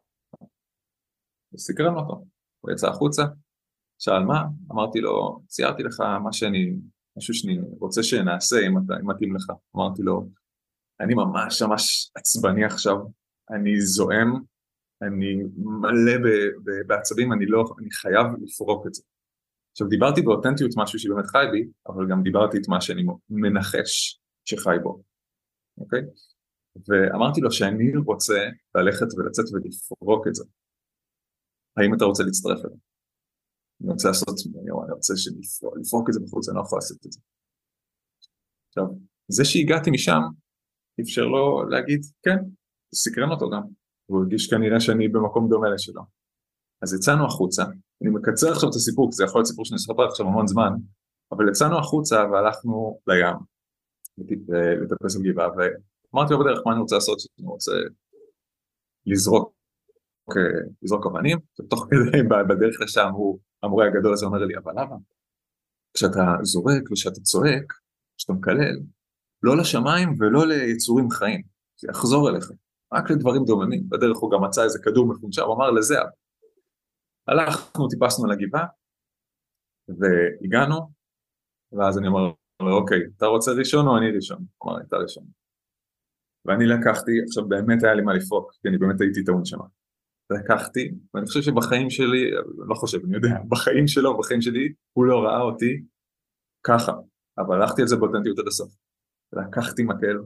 וסקרן אותו. הוא יצא החוצה, שאל מה? אמרתי לו, ציירתי לך מה שאני, משהו שאני רוצה שנעשה אם, אתה, אם מתאים לך. אמרתי לו, אני ממש ממש עצבני עכשיו, אני זועם, אני מלא בעצבים, אני לא, אני חייב לפרוק את זה. עכשיו דיברתי באותנטיות משהו שבאמת חי בי, אבל גם דיברתי את מה שאני מנחש שחי בו, אוקיי? ואמרתי לו שאני רוצה ללכת ולצאת ולפרוק את זה. האם אתה רוצה להצטרף אליי? אני רוצה לעשות, אני רוצה לפרוק את זה בחוץ, אני לא יכול לעשות את זה. עכשיו, זה שהגעתי משם, אפשר לו להגיד, כן, סקרן אותו גם. הוא הרגיש כנראה שאני במקום דומה לשלו. אז יצאנו החוצה, אני מקצר עכשיו את הסיפור, כי זה יכול להיות סיפור שאני אספר עכשיו המון זמן, אבל יצאנו החוצה והלכנו לים, לטפס על גבעה, ואמרתי לו בדרך מה אני רוצה לעשות, שאני רוצה לזרוק, לזרוק אבנים, ותוך כדי בדרך לשם הוא, המורה הגדול הזה אומר לי, אבל למה? כשאתה זורק וכשאתה צועק, כשאתה מקלל, לא לשמיים ולא ליצורים חיים, זה יחזור אליך, רק לדברים דוממים. בדרך הוא גם מצא איזה כדור מפונצ'ר, הוא אמר לזה. הלכנו, טיפסנו על הגבעה, והגענו, ואז אני אומר לו, אוקיי, אתה רוצה ראשון או אני ראשון? הוא אמר אתה ראשון. ואני לקחתי, עכשיו באמת היה לי מה לפרוק, כי אני באמת הייתי טעון שם. לקחתי, ואני חושב שבחיים שלי, לא חושב, אני יודע, בחיים שלו, בחיים שלי, הוא לא ראה אותי ככה, אבל הלכתי על זה באותנטיות עד הסוף. לקחתי מקל,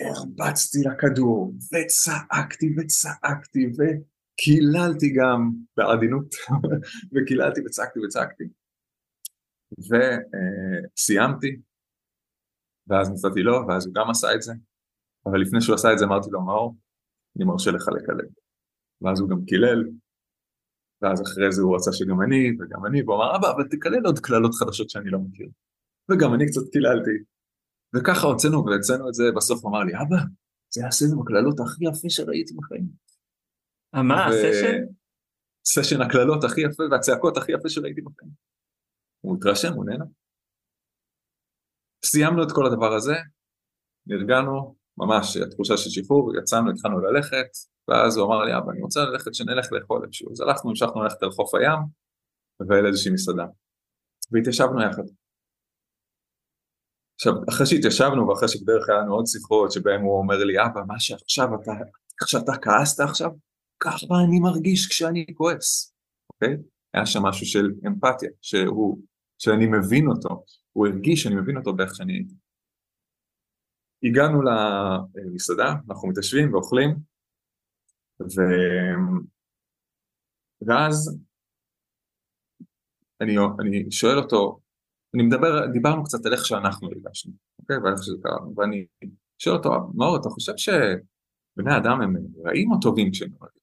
הרבצתי לכדור, וצעקתי וצעקתי, וקיללתי גם בעדינות, וקיללתי וצעקתי וצעקתי. וסיימתי, ואז נתתי לו, ואז הוא גם עשה את זה, אבל לפני שהוא עשה את זה אמרתי לו, מאור, אני מרשה לך לקלל. ואז הוא גם קילל, ואז אחרי זה הוא רצה שגם אני, וגם אני, והוא אמר, אבא, אבל תקלל עוד קללות חדשות שאני לא מכיר. וגם אני קצת קיללתי, וככה הוצאנו והצאנו את זה, בסוף אמר לי, אבא, זה הסשן הקללות הכי יפה שראיתי בחיים. מה, הסשן? סשן הקללות הכי יפה והצעקות הכי יפה שראיתי בחיים. הוא התרשם, הוא נהנה. סיימנו את כל הדבר הזה, נרגענו, ממש התחושה של שחרור, יצאנו, התחלנו ללכת, ואז הוא אמר לי, אבא, אני רוצה ללכת, שנלך לאכול איפשהו. אז הלכנו, המשכנו ללכת אל חוף הים, ולאיזושהי מסעדה. והתיישבנו יחד. עכשיו, אחרי שהתיישבנו ואחרי שבדרך היה לנו עוד שיחות שבהם הוא אומר לי, אבא, מה שעכשיו אתה, איך שאתה כעסת עכשיו, ככה אני מרגיש כשאני כועס, אוקיי? היה שם משהו של אמפתיה, שהוא, שאני מבין אותו, הוא הרגיש שאני מבין אותו באיך שאני הייתי. הגענו למסעדה, אנחנו מתיישבים ואוכלים, ו... ואז אני, אני שואל אותו, אני מדבר, דיברנו קצת על איך שאנחנו הרגשנו, אוקיי? ועל איך שזה קרה, ואני שואל אותו, מאור, אתה חושב שבני אדם הם רעים או טובים כשהם נולדים?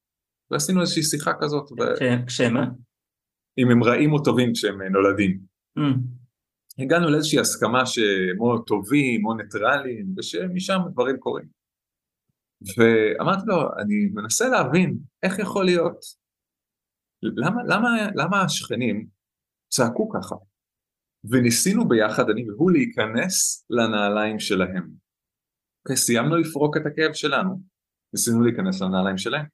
ועשינו איזושהי שיחה כזאת. כשמה? אם הם רעים או טובים כשהם נולדים. Mm. הגענו לאיזושהי הסכמה שהם או טובים או ניטרלים, ושמשם דברים קורים. ואמרתי לו, אני מנסה להבין איך יכול להיות, למה, למה, למה השכנים צעקו ככה? וניסינו ביחד, אני והוא, להיכנס לנעליים שלהם. Okay, אוקיי, סיימנו לפרוק את הכאב שלנו, ניסינו להיכנס לנעליים שלהם.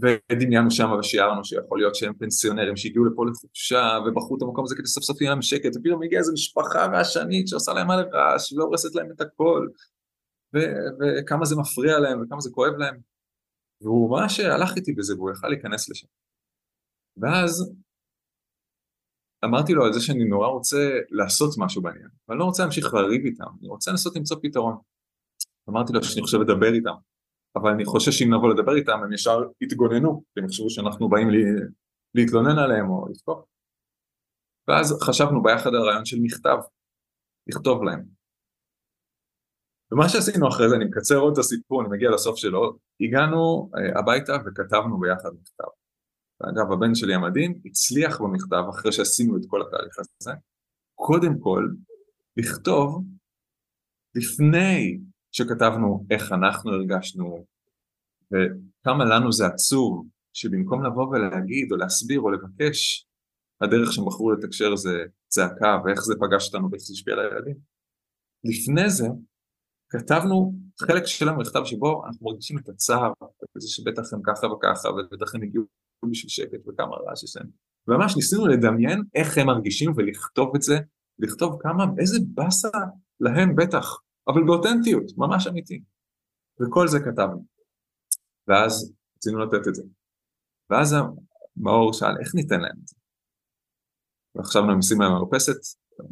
ודמיינו שם ושיערנו שיכול להיות שהם פנסיונרים שהגיעו לפה לחופשה ובחרו את המקום הזה כדי סוף סוף יהיה להם שקט ופתאום הגיעה איזו משפחה רעשנית שעושה להם מלא רעש והורסת להם את הכל ו- וכמה זה מפריע להם וכמה זה כואב להם והוא ממש הלך איתי בזה והוא יכל להיכנס לשם ואז אמרתי לו על זה שאני נורא רוצה לעשות משהו בעניין ואני לא רוצה להמשיך לריב איתם, אני רוצה לנסות למצוא פתרון אמרתי לו שאני חושב לדבר איתם אבל אני חושש שאם נבוא לדבר איתם הם ישר יתגוננו, כי הם יחשבו שאנחנו באים לי, להתלונן עליהם או לתקוף. ואז חשבנו ביחד על רעיון של מכתב, לכתוב להם. ומה שעשינו אחרי זה, אני מקצר עוד את הסיפור, אני מגיע לסוף שלו, הגענו uh, הביתה וכתבנו ביחד מכתב. ואגב, הבן שלי המדהים הצליח במכתב, אחרי שעשינו את כל התהליך הזה, קודם כל, לכתוב לפני שכתבנו איך אנחנו הרגשנו, וכמה לנו זה עצוב, שבמקום לבוא ולהגיד או להסביר או לבקש, הדרך שהם בחרו לתקשר זה צעקה ואיך זה פגש אותנו ואיך זה השפיע על הילדים. לפני זה כתבנו חלק שלנו מכתב שבו אנחנו מרגישים את הצער, וזה שבטח הם ככה וככה, ובטח הם הגיעו בשביל שקט וכמה רעש יש להם. וממש ניסינו לדמיין איך הם מרגישים ולכתוב את זה, לכתוב כמה, איזה באסה להם בטח, אבל באותנטיות, ממש אמיתי. וכל זה כתבנו. ואז רצינו לתת את זה. ואז מאור שאל, איך ניתן להם את זה? וחשבנו אם נשים להם מרפסת,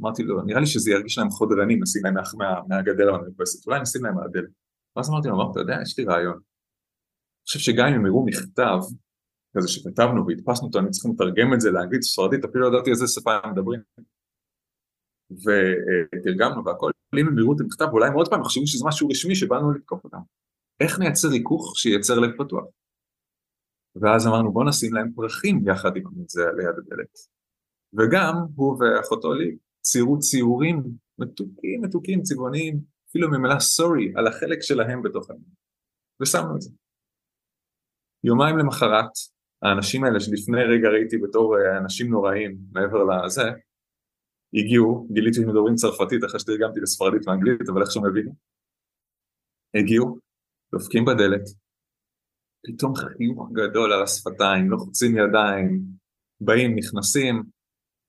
אמרתי לו, נראה לי שזה ירגיש להם חודרני, נשים להם מה, מה, מהגדר למרפסת, אולי נשים להם מהדלת. ואז אמרתי לו, מאור, אתה יודע, יש לי רעיון. אני חושב שגם אם הם יראו מכתב, כזה שכתבנו והדפסנו אותו, אני צריך לתרגם את זה לאנגלית, ספרדית, אפילו לא ידעתי איזה שפה הם מדברים. ותרגמנו והכל, אם הם יראו את המכתב, אולי הם עוד פעם יחשבו שזה משהו רשמי שבאנו לתקוף אותם. איך נייצר ריכוך שייצר לב פתוח? ואז אמרנו בוא נשים להם פרחים יחד עם זה ליד הדלת. וגם הוא ואחותו לי ציירו ציורים מתוקים מתוקים צבעוניים, אפילו ממילה סורי על החלק שלהם בתוך העניין. ושמנו את זה. יומיים למחרת, האנשים האלה שלפני רגע ראיתי בתור אה, אנשים נוראים מעבר לזה, הגיעו, גיליתי שהם מדברים צרפתית אחרי שתרגמתי לספרדית ואנגלית, אבל איכשהו הבינו. הגיעו, דופקים בדלת, פתאום חיוך גדול על השפתיים, לוחצים ידיים, באים, נכנסים,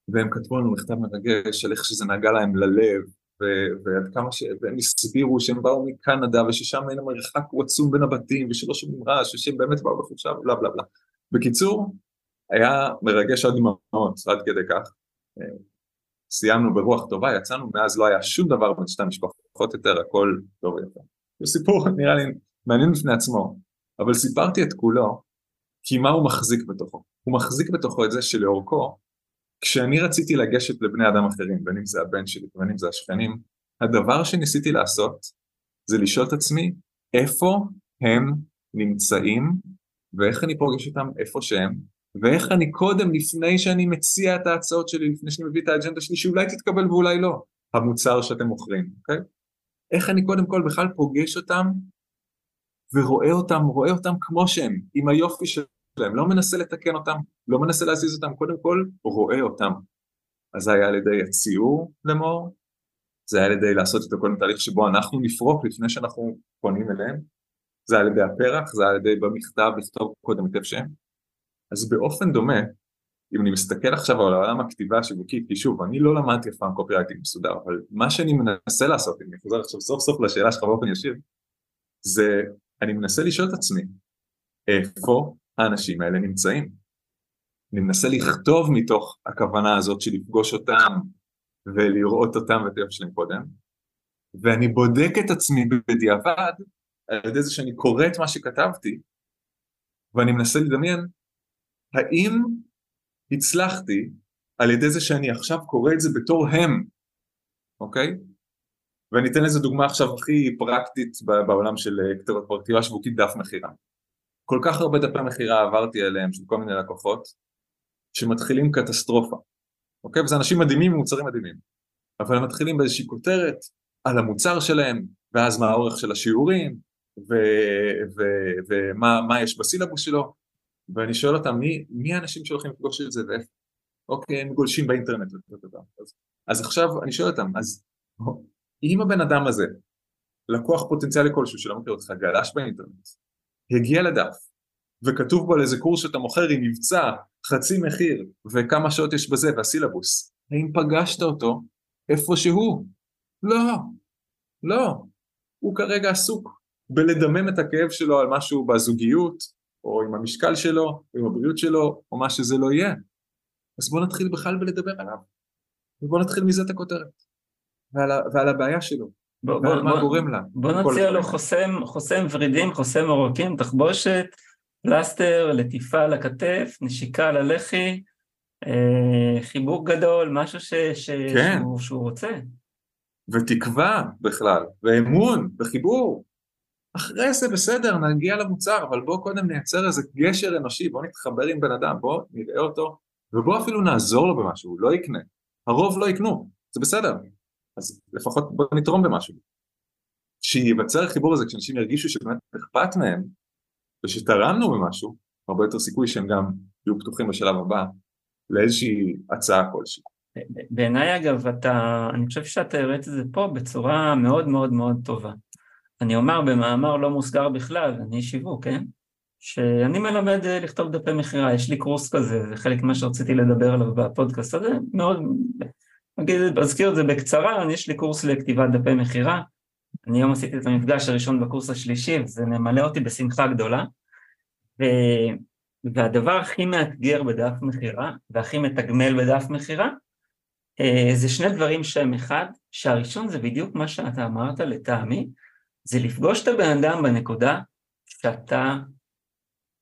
והם כתבו לנו מכתב מרגש על איך שזה נגע להם ללב, ו- ועד כמה ש... והם הסבירו שהם באו מקנדה וששם אין המרחק הוא עצום בין הבתים ושלא שומעים רעש ושהם באמת באו בחופשה ובלה בלה בלה. בקיצור, היה מרגש עד דמעות, עד כדי כך. סיימנו ברוח טובה, יצאנו, מאז לא היה שום דבר בין שתי המשפחות יותר, הכל טוב ויפה. זה סיפור נראה לי מעניין בפני עצמו, אבל סיפרתי את כולו, כי מה הוא מחזיק בתוכו? הוא מחזיק בתוכו את זה שלאורכו, כשאני רציתי לגשת לבני אדם אחרים, בין אם זה הבן שלי ובין אם זה השכנים, הדבר שניסיתי לעשות זה לשאול את עצמי איפה הם נמצאים ואיך אני פוגש אותם איפה שהם ואיך אני קודם, לפני שאני מציע את ההצעות שלי, לפני שאני מביא את האג'נדה שלי, שאולי תתקבל ואולי לא, המוצר שאתם מוכרים, אוקיי? איך אני קודם כל בכלל פוגש אותם ורואה אותם, רואה אותם כמו שהם, עם היופי שלהם, לא מנסה לתקן אותם, לא מנסה להזיז אותם, קודם כל רואה אותם. אז זה היה על ידי הציור למור, זה היה על ידי לעשות את הכל תהליך שבו אנחנו נפרוק לפני שאנחנו פונים אליהם, זה על ידי הפרח, זה על ידי במכתב לכתוב קודם את שם. אז באופן דומה, אם אני מסתכל עכשיו על העולם הכתיבה השיווקית, כי שוב, אני לא למדתי אף פעם קופי מסודר, אבל מה שאני מנסה לעשות, אם אני חוזר עכשיו סוף סוף לשאלה שלך באופן ישיר, זה אני מנסה לשאול את עצמי, איפה האנשים האלה נמצאים? אני מנסה לכתוב מתוך הכוונה הזאת של לפגוש אותם ולראות אותם ואת היופי שלהם קודם, ואני בודק את עצמי בדיעבד על ידי זה שאני קורא את מה שכתבתי, ואני מנסה לדמיין האם הצלחתי על ידי זה שאני עכשיו קורא את זה בתור הם, אוקיי? ואני אתן לזה דוגמה עכשיו הכי פרקטית בעולם של כתיבה שיווקית דף מכירה. כל כך הרבה דפי מכירה עברתי אליהם של כל מיני לקוחות שמתחילים קטסטרופה, אוקיי? וזה אנשים מדהימים עם מוצרים מדהימים, אבל הם מתחילים באיזושהי כותרת על המוצר שלהם, ואז מה האורך של השיעורים, ומה יש בסילבוס שלו, ואני שואל אותם מי, מי האנשים שהולכים לפגוש את זה ואיפה, אוקיי, הם גולשים באינטרנט, אז, אז עכשיו אני שואל אותם, אז אם הבן אדם הזה, לקוח פוטנציאלי כלשהו שלא מכיר אותך, גלש באינטרנט, הגיע לדף, וכתוב בו על איזה קורס שאתה מוכר עם מבצע, חצי מחיר, וכמה שעות יש בזה, והסילבוס, האם פגשת אותו איפה שהוא? לא, לא, הוא כרגע עסוק בלדמם את הכאב שלו על משהו בזוגיות, או עם המשקל שלו, או עם הבריאות שלו, או מה שזה לא יהיה. אז בוא נתחיל בכלל בלדבר עליו, ובוא נתחיל מזה את הכותרת, ועל, ועל הבעיה שלו, בוא, ועל בוא, מה בוא, גורם לה. בוא נציע לו חוסם, חוסם ורידים, חוסם עורקים, תחבושת, פלסטר, לטיפה לכתף, נשיקה ללחי, אה, חיבוק גדול, משהו ש, ש, כן. שהוא, שהוא רוצה. ותקווה בכלל, ואמון, וחיבור. אחרי זה בסדר, נגיע למוצר, אבל בואו קודם נייצר איזה גשר אנושי, בואו נתחבר עם בן אדם, בואו נראה אותו, ובואו אפילו נעזור לו במשהו, הוא לא יקנה. הרוב לא יקנו, זה בסדר. אז לפחות בואו נתרום במשהו. שייווצר חיבור הזה, כשאנשים ירגישו שבאמת אכפת מהם, ושתרמנו במשהו, הרבה יותר סיכוי שהם גם יהיו פתוחים בשלב הבא לאיזושהי הצעה כלשהי. בעיניי אגב, אתה, אני חושב שאתה הראת את זה פה בצורה מאוד מאוד מאוד טובה. אני אומר במאמר לא מוסגר בכלל, אני שיווק, כן? שאני מלמד אה, לכתוב דפי מכירה, יש לי קורס כזה, זה חלק ממה שרציתי לדבר עליו בפודקאסט הזה, מאוד, נגיד, אזכיר את זה בקצרה, יש לי קורס לכתיבת דפי מכירה, אני היום עשיתי את המפגש הראשון בקורס השלישי, וזה ממלא אותי בשמחה גדולה, ו... והדבר הכי מאתגר בדף מכירה, והכי מתגמל בדף מכירה, אה, זה שני דברים שהם אחד, שהראשון זה בדיוק מה שאתה אמרת לטעמי, זה לפגוש את הבן אדם בנקודה שאתה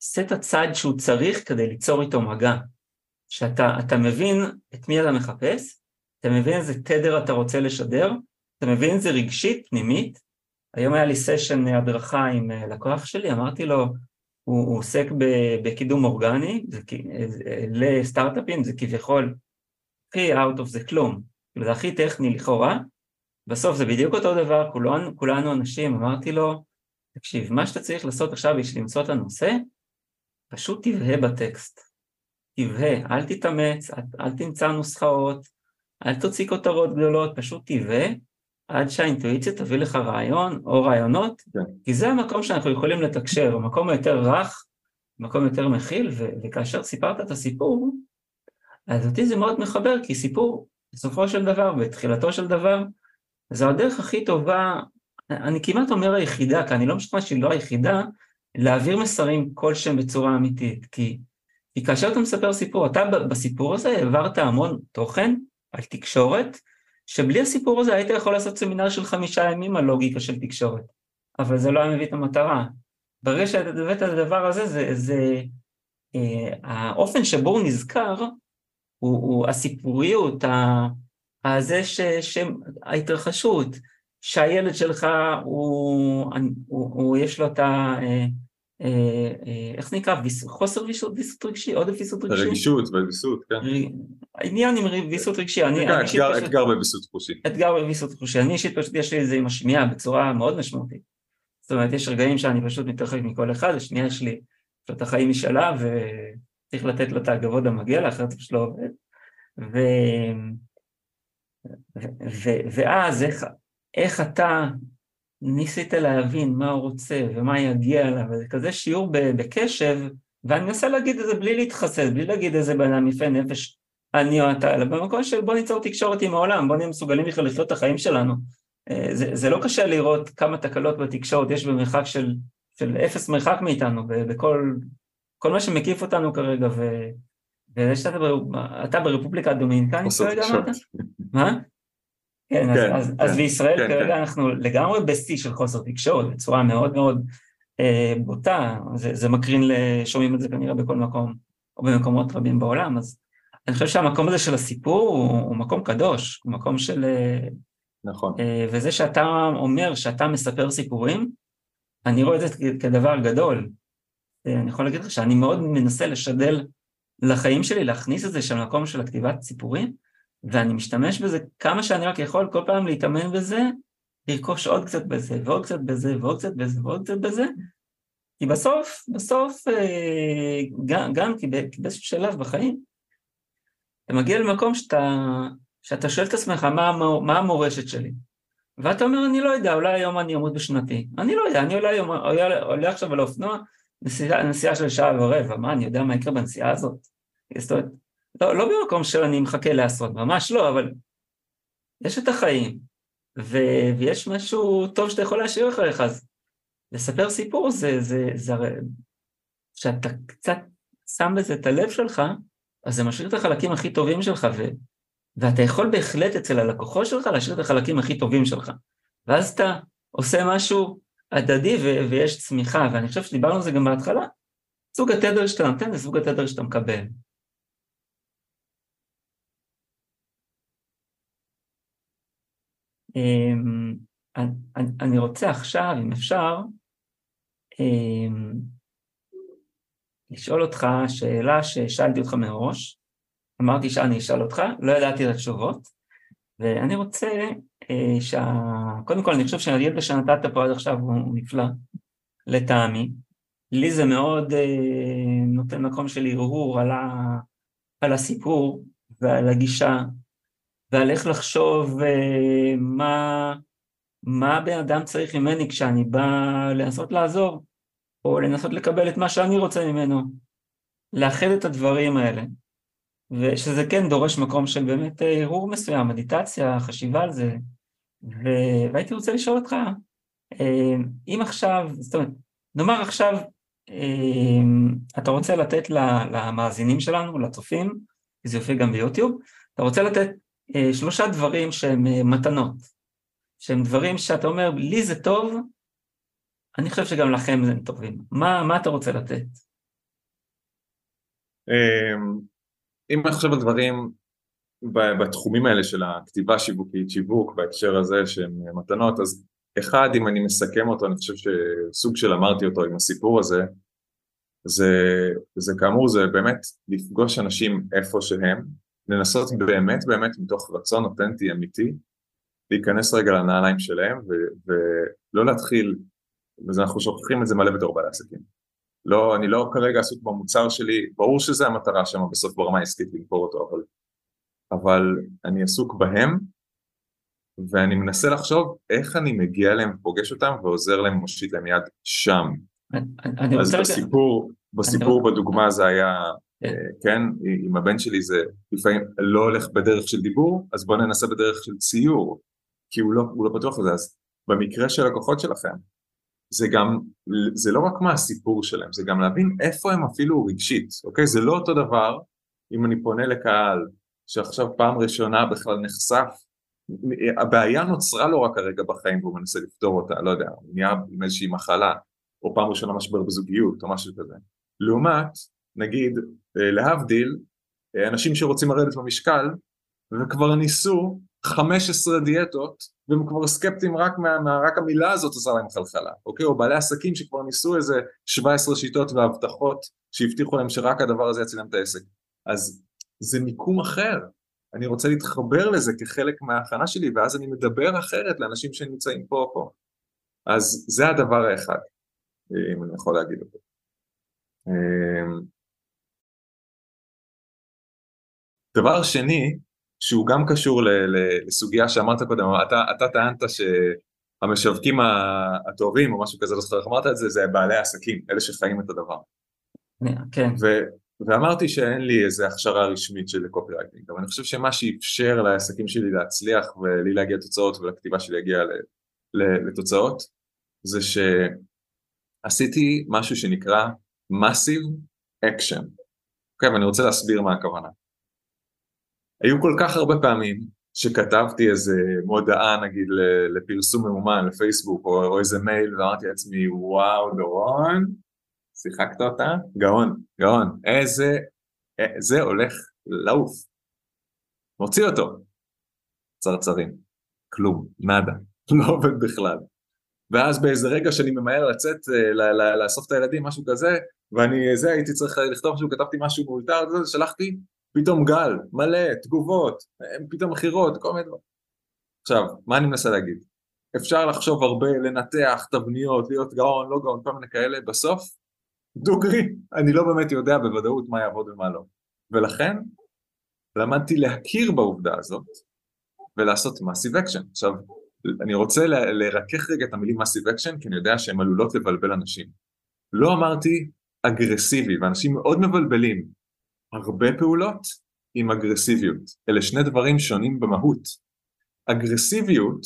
עושה את הצעד שהוא צריך כדי ליצור איתו מגע. שאתה מבין את מי אתה מחפש, אתה מבין איזה תדר אתה רוצה לשדר, אתה מבין איזה רגשית, פנימית. היום היה לי סשן הדרכה עם אה, לקוח שלי, אמרתי לו, הוא, הוא עוסק בקידום אורגני, זה, לסטארט-אפים, זה כביכול הכי out of זה כלום, זה הכי טכני לכאורה, בסוף זה בדיוק אותו דבר, כולנו, כולנו אנשים, אמרתי לו, תקשיב, מה שאתה צריך לעשות עכשיו בשביל למצוא את הנושא, פשוט תבהה בטקסט. תבהה, אל תתאמץ, אל, אל תמצא נוסחאות, אל תוציא כותרות גדולות, פשוט תבהה עד שהאינטואיציה תביא לך רעיון או רעיונות, כן. כי זה המקום שאנחנו יכולים לתקשר, המקום היותר רך, מקום יותר מכיל, ו- וכאשר סיפרת את הסיפור, אז אותי זה מאוד מחבר, כי סיפור, בסופו של דבר, בתחילתו של דבר, זו הדרך הכי טובה, אני כמעט אומר היחידה, כי אני לא משוכנע שהיא לא היחידה, להעביר מסרים כלשהם בצורה אמיתית, כי, כי כאשר אתה מספר סיפור, אתה בסיפור הזה העברת המון תוכן על תקשורת, שבלי הסיפור הזה היית יכול לעשות סמינר של חמישה ימים על לוגיקה של תקשורת, אבל זה לא היה מביא את המטרה. ברגע שאתה הבאת את הדבר הזה, זה, זה אה, האופן שבו הוא נזכר, הוא, הוא הסיפוריות, הזה ש, שההתרחשות, שהילד שלך הוא, הוא, הוא יש לו את ה... אה, אה, איך זה נקרא? חוסר ויסות רגשי? עודף ויסות רגשי? רגישות וויסות, כן. העניין עם ויסות רגשי, אני... אתגר בוויסות חושי. אתגר בוויסות חושי. אני אישית פשוט יש לי את זה עם השמיעה בצורה מאוד משמעותית. זאת אומרת, יש רגעים שאני פשוט מתרחק מכל אחד, השנייה יש לי פשוט החיים משלה וצריך לתת לו את הכבוד המגיע לה, אחרת זה פשוט לא עובד. ו... ואז איך, איך אתה ניסית להבין מה הוא רוצה ומה יגיע אליו, וזה כזה שיעור בקשב, ואני מנסה להגיד את זה בלי להתחסד, בלי להגיד איזה בן אדם יפה נפש אני או אתה, אלא במקום של בוא ניצור תקשורת עם העולם, בוא נהיה מסוגלים בכלל לחיות את החיים שלנו. אה, זה, זה לא קשה לראות כמה תקלות בתקשורת יש במרחק של, של אפס מרחק מאיתנו, בכל כל מה שמקיף אותנו כרגע, ו, וזה שאתה אתה ברפובליקה הדומיניקנית כרגע אמרת? מה? כן, אז, כן, אז, כן, אז בישראל כן, כרגע כן. אנחנו לגמרי בשיא של חוסר תקשורת, בצורה מאוד מאוד אה, בוטה, זה, זה מקרין, שומעים את זה כנראה בכל מקום, או במקומות רבים בעולם, אז אני חושב שהמקום הזה של הסיפור הוא, הוא מקום קדוש, הוא מקום של... אה, נכון. אה, וזה שאתה אומר שאתה מספר סיפורים, אני רואה את זה כדבר גדול. אה, אני יכול להגיד לך שאני מאוד מנסה לשדל לחיים שלי, להכניס את זה שם למקום של הכתיבת סיפורים, ואני משתמש בזה כמה שאני רק יכול, כל פעם להתאמן בזה, לרכוש עוד קצת בזה, ועוד קצת בזה, ועוד קצת בזה, ועוד קצת בזה, כי בסוף, בסוף, גם, גם כי באיזשהו שלב בחיים, אתה מגיע למקום שאתה, שאתה שואל את עצמך מה, מה המורשת שלי. ואתה אומר, אני לא יודע, אולי היום אני אמות בשנתי. אני לא יודע, אני עולה, עולה עכשיו על האופנוע, נסיעה, נסיעה של שעה ורבע, מה, אני יודע מה יקרה בנסיעה הזאת? זאת אומרת, לא, לא במקום שאני מחכה לעשות, ממש לא, אבל יש את החיים, ו, ויש משהו טוב שאתה יכול להשאיר אחריך, אז לספר סיפור זה, זה, זה הרי, כשאתה קצת שם בזה את הלב שלך, אז זה משאיר את החלקים הכי טובים שלך, ו... ואתה יכול בהחלט אצל הלקוחות שלך להשאיר את החלקים הכי טובים שלך. ואז אתה עושה משהו הדדי ו... ויש צמיחה, ואני חושב שדיברנו על זה גם בהתחלה, סוג התדר שאתה נותן זה סוג התדר שאתה מקבל. אמ, אני רוצה עכשיו, אם אפשר, אמ, לשאול אותך שאלה ששאלתי אותך מראש, אמרתי שאני אשאל אותך, לא ידעתי את התשובות, ואני רוצה שה... קודם כל אני חושב שהילד שנתת פה עד עכשיו הוא נפלא, לטעמי. לי זה מאוד אה, נותן מקום של הרהור על, ה... על הסיפור ועל הגישה, ועל איך לחשוב אה, מה, מה הבן אדם צריך ממני כשאני בא לנסות לעזור. או לנסות לקבל את מה שאני רוצה ממנו, לאחד את הדברים האלה, ושזה כן דורש מקום של באמת ערעור מסוים, מדיטציה, חשיבה על זה, ו... והייתי רוצה לשאול אותך, אה, אם עכשיו, זאת אומרת, נאמר עכשיו, אה, אתה רוצה לתת למאזינים שלנו, לצופים, זה יופיע גם ביוטיוב, אתה רוצה לתת אה, שלושה דברים שהם מתנות, שהם דברים שאתה אומר, לי זה טוב, אני חושב שגם לכם הם טובים. מה, מה אתה רוצה לתת? אם אני חושב על דברים בתחומים האלה של הכתיבה שיווקית, שיווק בהקשר הזה שהם מתנות, אז אחד, אם אני מסכם אותו, אני חושב שסוג של אמרתי אותו עם הסיפור הזה, זה, זה כאמור, זה באמת לפגוש אנשים איפה שהם, לנסות באמת באמת מתוך רצון אותנטי אמיתי, להיכנס רגע לנעליים שלהם ו, ולא להתחיל אז אנחנו שוכחים את זה מלא בתור בעלי עסקים. לא, אני לא כרגע עסוק במוצר שלי, ברור שזה המטרה שם בסוף ברמה העסקית למכור אותו, אבל, אבל אני עסוק בהם, ואני מנסה לחשוב איך אני מגיע אליהם ופוגש אותם ועוזר להם ומושיט להם יד שם. אני אז בסיפור, בסיפור בדוגמה זה היה, כן. אה, כן, עם הבן שלי זה לפעמים לא הולך בדרך של דיבור, אז בואו ננסה בדרך של ציור, כי הוא לא, הוא לא פתוח לזה, אז במקרה של לקוחות שלכם, זה גם, זה לא רק מה הסיפור שלהם, זה גם להבין איפה הם אפילו רגשית, אוקיי? זה לא אותו דבר אם אני פונה לקהל שעכשיו פעם ראשונה בכלל נחשף, הבעיה נוצרה לו רק הרגע בחיים והוא מנסה לפתור אותה, לא יודע, הוא נהיה עם איזושהי מחלה, או פעם ראשונה משבר בזוגיות או משהו כזה. לעומת, נגיד, אה, להבדיל, אה, אנשים שרוצים לרדת במשקל וכבר ניסו 15 דיאטות והם כבר סקפטיים רק, מה, מה, רק המילה הזאת עושה להם חלחלה, אוקיי? או בעלי עסקים שכבר ניסו איזה 17 שיטות והבטחות שהבטיחו להם שרק הדבר הזה יציל להם את העסק. אז זה מיקום אחר, אני רוצה להתחבר לזה כחלק מההכנה שלי ואז אני מדבר אחרת לאנשים שנמצאים פה או פה. אז זה הדבר האחד, אם אני יכול להגיד אותו. דבר שני, שהוא גם קשור ל, ל, לסוגיה שאמרת קודם, אתה, אתה טענת שהמשווקים הטובים או משהו כזה, לא זוכר איך אמרת את זה, זה בעלי העסקים, אלה שחיים את הדבר. כן. ו, ואמרתי שאין לי איזה הכשרה רשמית של קופירייטינג, אבל אני חושב שמה שאפשר לעסקים שלי להצליח ולי להגיע לתוצאות ולכתיבה שלי להגיע לתוצאות, זה שעשיתי משהו שנקרא Massive Action. אוקיי, ואני רוצה להסביר מה הכוונה. היו כל כך הרבה פעמים שכתבתי איזה מודעה נגיד לפרסום ממומן לפייסבוק או, או איזה מייל ואמרתי לעצמי וואו דורון, שיחקת אותה? גאון, גאון, איזה, זה הולך לעוף. מוציא אותו. צרצרים, כלום, נאדה, לא עובד בכלל. ואז באיזה רגע שאני ממהר לצאת, אה, לאסוף את הילדים, משהו כזה, ואני זה, הייתי צריך לכתוב משהו, כתבתי משהו מאולתר, שלחתי, פתאום גל, מלא, תגובות, פתאום מכירות, כל מיני דברים. עכשיו, מה אני מנסה להגיד? אפשר לחשוב הרבה, לנתח תבניות, להיות גאון, לא גאון, כל מיני כאלה, בסוף, דוגרי, אני לא באמת יודע בוודאות מה יעבוד ומה לא. ולכן, למדתי להכיר בעובדה הזאת, ולעשות massive action. עכשיו, אני רוצה לרכך רגע את המילים massive action, כי אני יודע שהן עלולות לבלבל אנשים. לא אמרתי אגרסיבי, ואנשים מאוד מבלבלים הרבה פעולות עם אגרסיביות. אלה שני דברים שונים במהות. אגרסיביות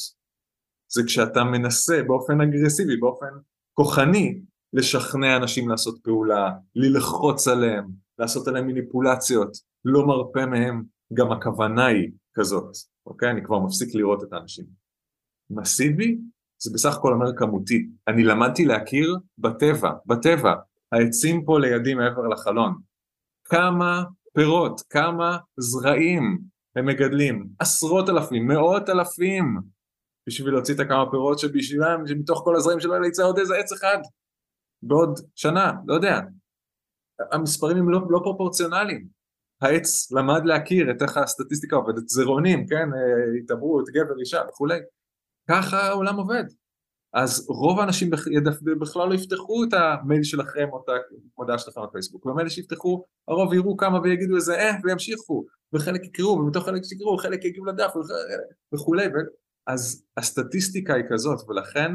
זה כשאתה מנסה באופן אגרסיבי, באופן כוחני, לשכנע אנשים לעשות פעולה, ללחוץ עליהם, לעשות עליהם מניפולציות, לא מרפה מהם, גם הכוונה היא כזאת, אוקיי? אני כבר מפסיק לראות את האנשים. מסיבי זה בסך הכל אומר כמותי. אני למדתי להכיר בטבע, בטבע. העצים פה לידי מעבר לחלון. כמה פירות, כמה זרעים הם מגדלים, עשרות אלפים, מאות אלפים, בשביל להוציא את הכמה פירות שבשבילם, שמתוך כל הזרעים שלו יצא עוד איזה עץ אחד, בעוד שנה, לא יודע. המספרים הם לא, לא פרופורציונליים. העץ למד להכיר את איך הסטטיסטיקה עובדת, זרעונים, כן, אה, התעברות, גבר, אישה וכולי. ככה העולם עובד. אז רוב האנשים בכלל לא יפתחו את המייל שלכם או את המודעה שלכם בפייסבוק, והמייל שיפתחו, הרוב יראו כמה ויגידו איזה אה, וימשיכו, וחלק יקראו, ומתוך חלק שיקראו, חלק יגיעו לדף וכולי, אז הסטטיסטיקה היא כזאת, ולכן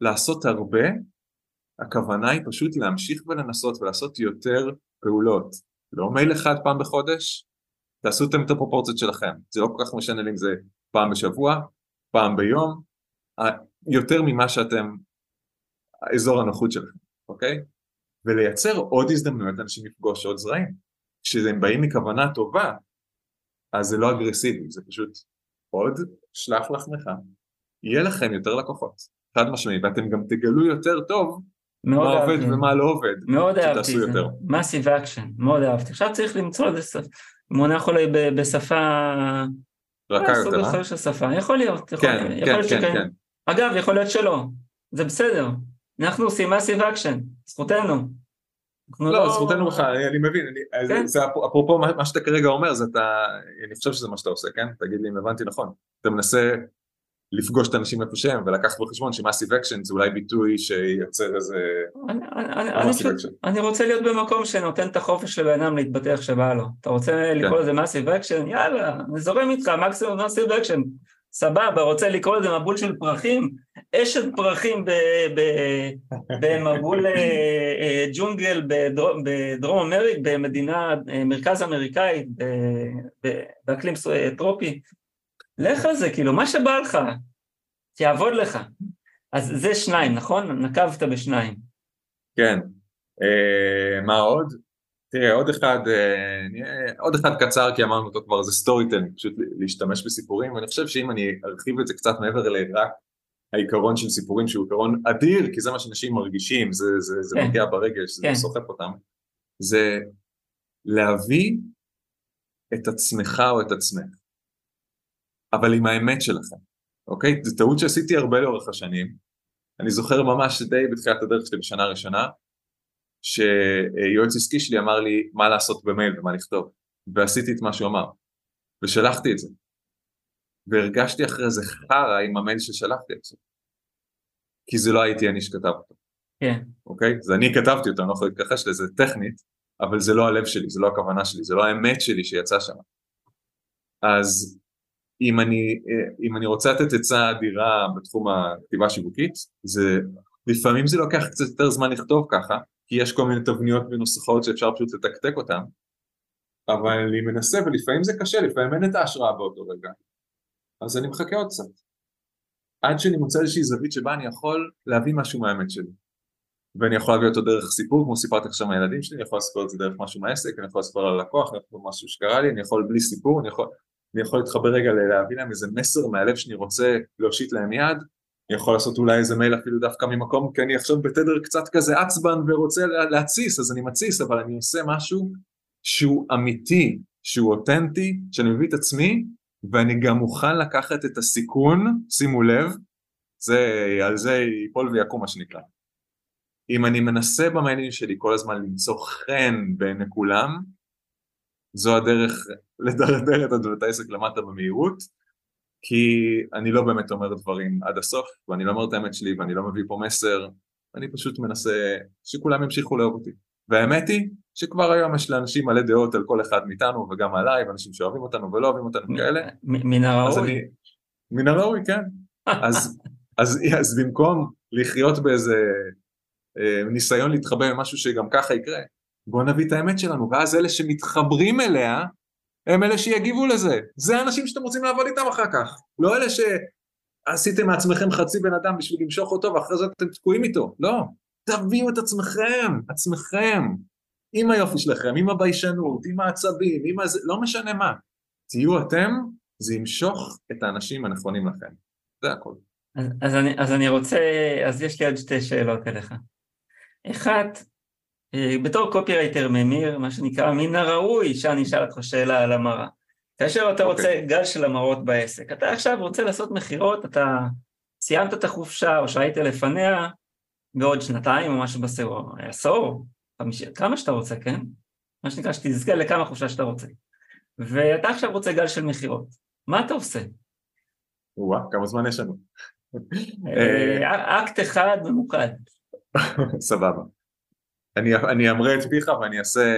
לעשות הרבה, הכוונה היא פשוט להמשיך ולנסות ולעשות יותר פעולות. לא מייל אחד פעם בחודש, תעשו אתם את הפרופורציות שלכם, זה לא כל כך משנה אם זה פעם בשבוע, פעם ביום, יותר ממה שאתם, אזור הנוחות שלכם, אוקיי? ולייצר עוד הזדמנויות לאנשים לפגוש עוד זרעים. כשהם באים מכוונה טובה, אז זה לא אגרסיבי, זה פשוט עוד, שלח לחמך, יהיה לכם יותר לקוחות, חד משמעי, ואתם גם תגלו יותר טוב מה עובד ומה לא עובד. מאוד אהבתי, זה massive action, מאוד אהבתי. עכשיו צריך למצוא איזה מונח אולי בשפה... רכה יותר, אה? של שפה, יכול להיות, יכול כן, להיות כן, כן, כן. אגב, יכול להיות שלא, זה בסדר, אנחנו עושים מסיב אקשן, זכותנו. לא, לא, זכותנו בכלל, אני מבין, אני, כן. זה אפרופו מה שאתה כרגע אומר, זה אתה, אני חושב שזה מה שאתה עושה, כן? תגיד לי אם הבנתי נכון. אתה מנסה לפגוש את האנשים איפה שהם ולקחת בחשבון ש massive action זה אולי ביטוי שייצר איזה... אני, אני, אני, אני רוצה להיות במקום שנותן את החופש לבן אדם להתבטא איך שבא לו. אתה רוצה כן. לקרוא לזה massive action? יאללה, אני זורם איתך, מקסימום massive action. סבבה, רוצה לקרוא לזה מבול של פרחים? אשת פרחים במבול אה, אה, ג'ונגל בדרום אמריק, במדינה, אה, מרכז אמריקאית, באקלים טרופי. לך על זה, כאילו, מה שבא לך, שיעבוד לך. אז זה שניים, נכון? נקבת בשניים. כן. מה עוד? תראה, עוד אחד, אה, עוד אחד קצר, כי אמרנו אותו כבר, זה storytelling, פשוט להשתמש בסיפורים, ואני חושב שאם אני ארחיב את זה קצת מעבר לרק העיקרון של סיפורים, שהוא עיקרון אדיר, כי זה מה שאנשים מרגישים, זה, זה, זה כן. מגיע ברגש, זה כן. סוחף אותם, זה להביא את עצמך או את עצמך, אבל עם האמת שלכם, אוקיי? זו טעות שעשיתי הרבה לאורך השנים, אני זוכר ממש די בתחילת הדרך שלי בשנה הראשונה, שיועץ עסקי שלי אמר לי מה לעשות במייל ומה לכתוב, ועשיתי את מה שהוא אמר, ושלחתי את זה, והרגשתי אחרי זה חרא עם המייל ששלחתי את זה, כי זה לא הייתי אני שכתב אותו. כן. אוקיי? זה אני כתבתי אותו, אני לא יכול להתכחש לזה טכנית, אבל זה לא הלב שלי, זה לא הכוונה שלי, זה לא האמת שלי שיצא שם. אז אם אני, אם אני רוצה לתת עצה אדירה בתחום הכתיבה השיווקית, זה לפעמים זה לוקח קצת יותר זמן לכתוב ככה, כי יש כל מיני תבניות ונוסחאות שאפשר פשוט לתקתק אותן, אבל אני מנסה ולפעמים זה קשה, לפעמים אין את ההשראה באותו רגע, אז אני מחכה עוד קצת. עד שאני מוצא איזושהי זווית שבה אני יכול להביא משהו מהאמת שלי. ואני יכול להביא אותו דרך סיפור, כמו סיפרתי עכשיו מהילדים שלי, אני יכול לספר את זה דרך משהו מהעסק, אני יכול לספר על הלקוח, אני יכול משהו שקרה לי, אני יכול בלי סיפור, אני יכול, אני יכול להתחבר רגע להביא להם איזה מסר מהלב שאני רוצה להושיט להם יד, אני יכול לעשות אולי איזה מייל אפילו דווקא ממקום, כי אני עכשיו בתדר קצת כזה עצבן ורוצה להתסיס, אז אני מתסיס, אבל אני עושה משהו שהוא אמיתי, שהוא אותנטי, שאני מביא את עצמי, ואני גם מוכן לקחת את הסיכון, שימו לב, זה, על זה ייפול ויקום מה שנקרא. אם אני מנסה במיילים שלי כל הזמן למצוא חן בעיני כולם, זו הדרך לדרדר את העסק למטה במהירות, כי אני לא באמת אומר דברים עד הסוף, ואני לא אומר את האמת שלי, ואני לא מביא פה מסר, אני פשוט מנסה שכולם ימשיכו לאהוב אותי. והאמת היא שכבר היום יש לאנשים מלא דעות על כל אחד מאיתנו, וגם עליי, ואנשים שאוהבים אותנו ולא אוהבים אותנו כאלה. מן הראוי. מן הראוי, כן. אז, אז, אז במקום לחיות באיזה אה, ניסיון להתחבא במשהו שגם ככה יקרה, בואו נביא את האמת שלנו, ואז אלה שמתחברים אליה, הם אלה שיגיבו לזה. זה האנשים שאתם רוצים לעבוד איתם אחר כך. לא אלה שעשיתם מעצמכם חצי בן אדם בשביל למשוך אותו ואחרי זה אתם תקועים איתו. לא. תביאו את עצמכם, עצמכם. עם היופי שלכם, עם הביישנות, עם העצבים, עם הזה, לא משנה מה. תהיו אתם, זה ימשוך את האנשים הנכונים לכם. זה הכל. אז, אז, אני, אז אני רוצה, אז יש לי עוד שתי שאלות אליך. אחת, בתור קופירייטר ממיר, מה שנקרא, מן הראוי שאני אשאל אותך שאלה על המרה. כאשר אתה okay. רוצה אוקיי. גל של המרות בעסק, אתה עכשיו רוצה לעשות מכירות, אתה סיימת את החופשה או שהיית לפניה בעוד שנתיים או משהו בסדר, עשור, חמישי, כמה שאתה רוצה, כן? מה שנקרא, שתזכה לכמה חופשה שאתה רוצה. ואתה עכשיו רוצה גל של מכירות, מה אתה עושה? וואה, כמה זמן יש לנו? אה, אקט אחד ממוקד. סבבה. אני, אני אמרה את פיך ואני אעשה,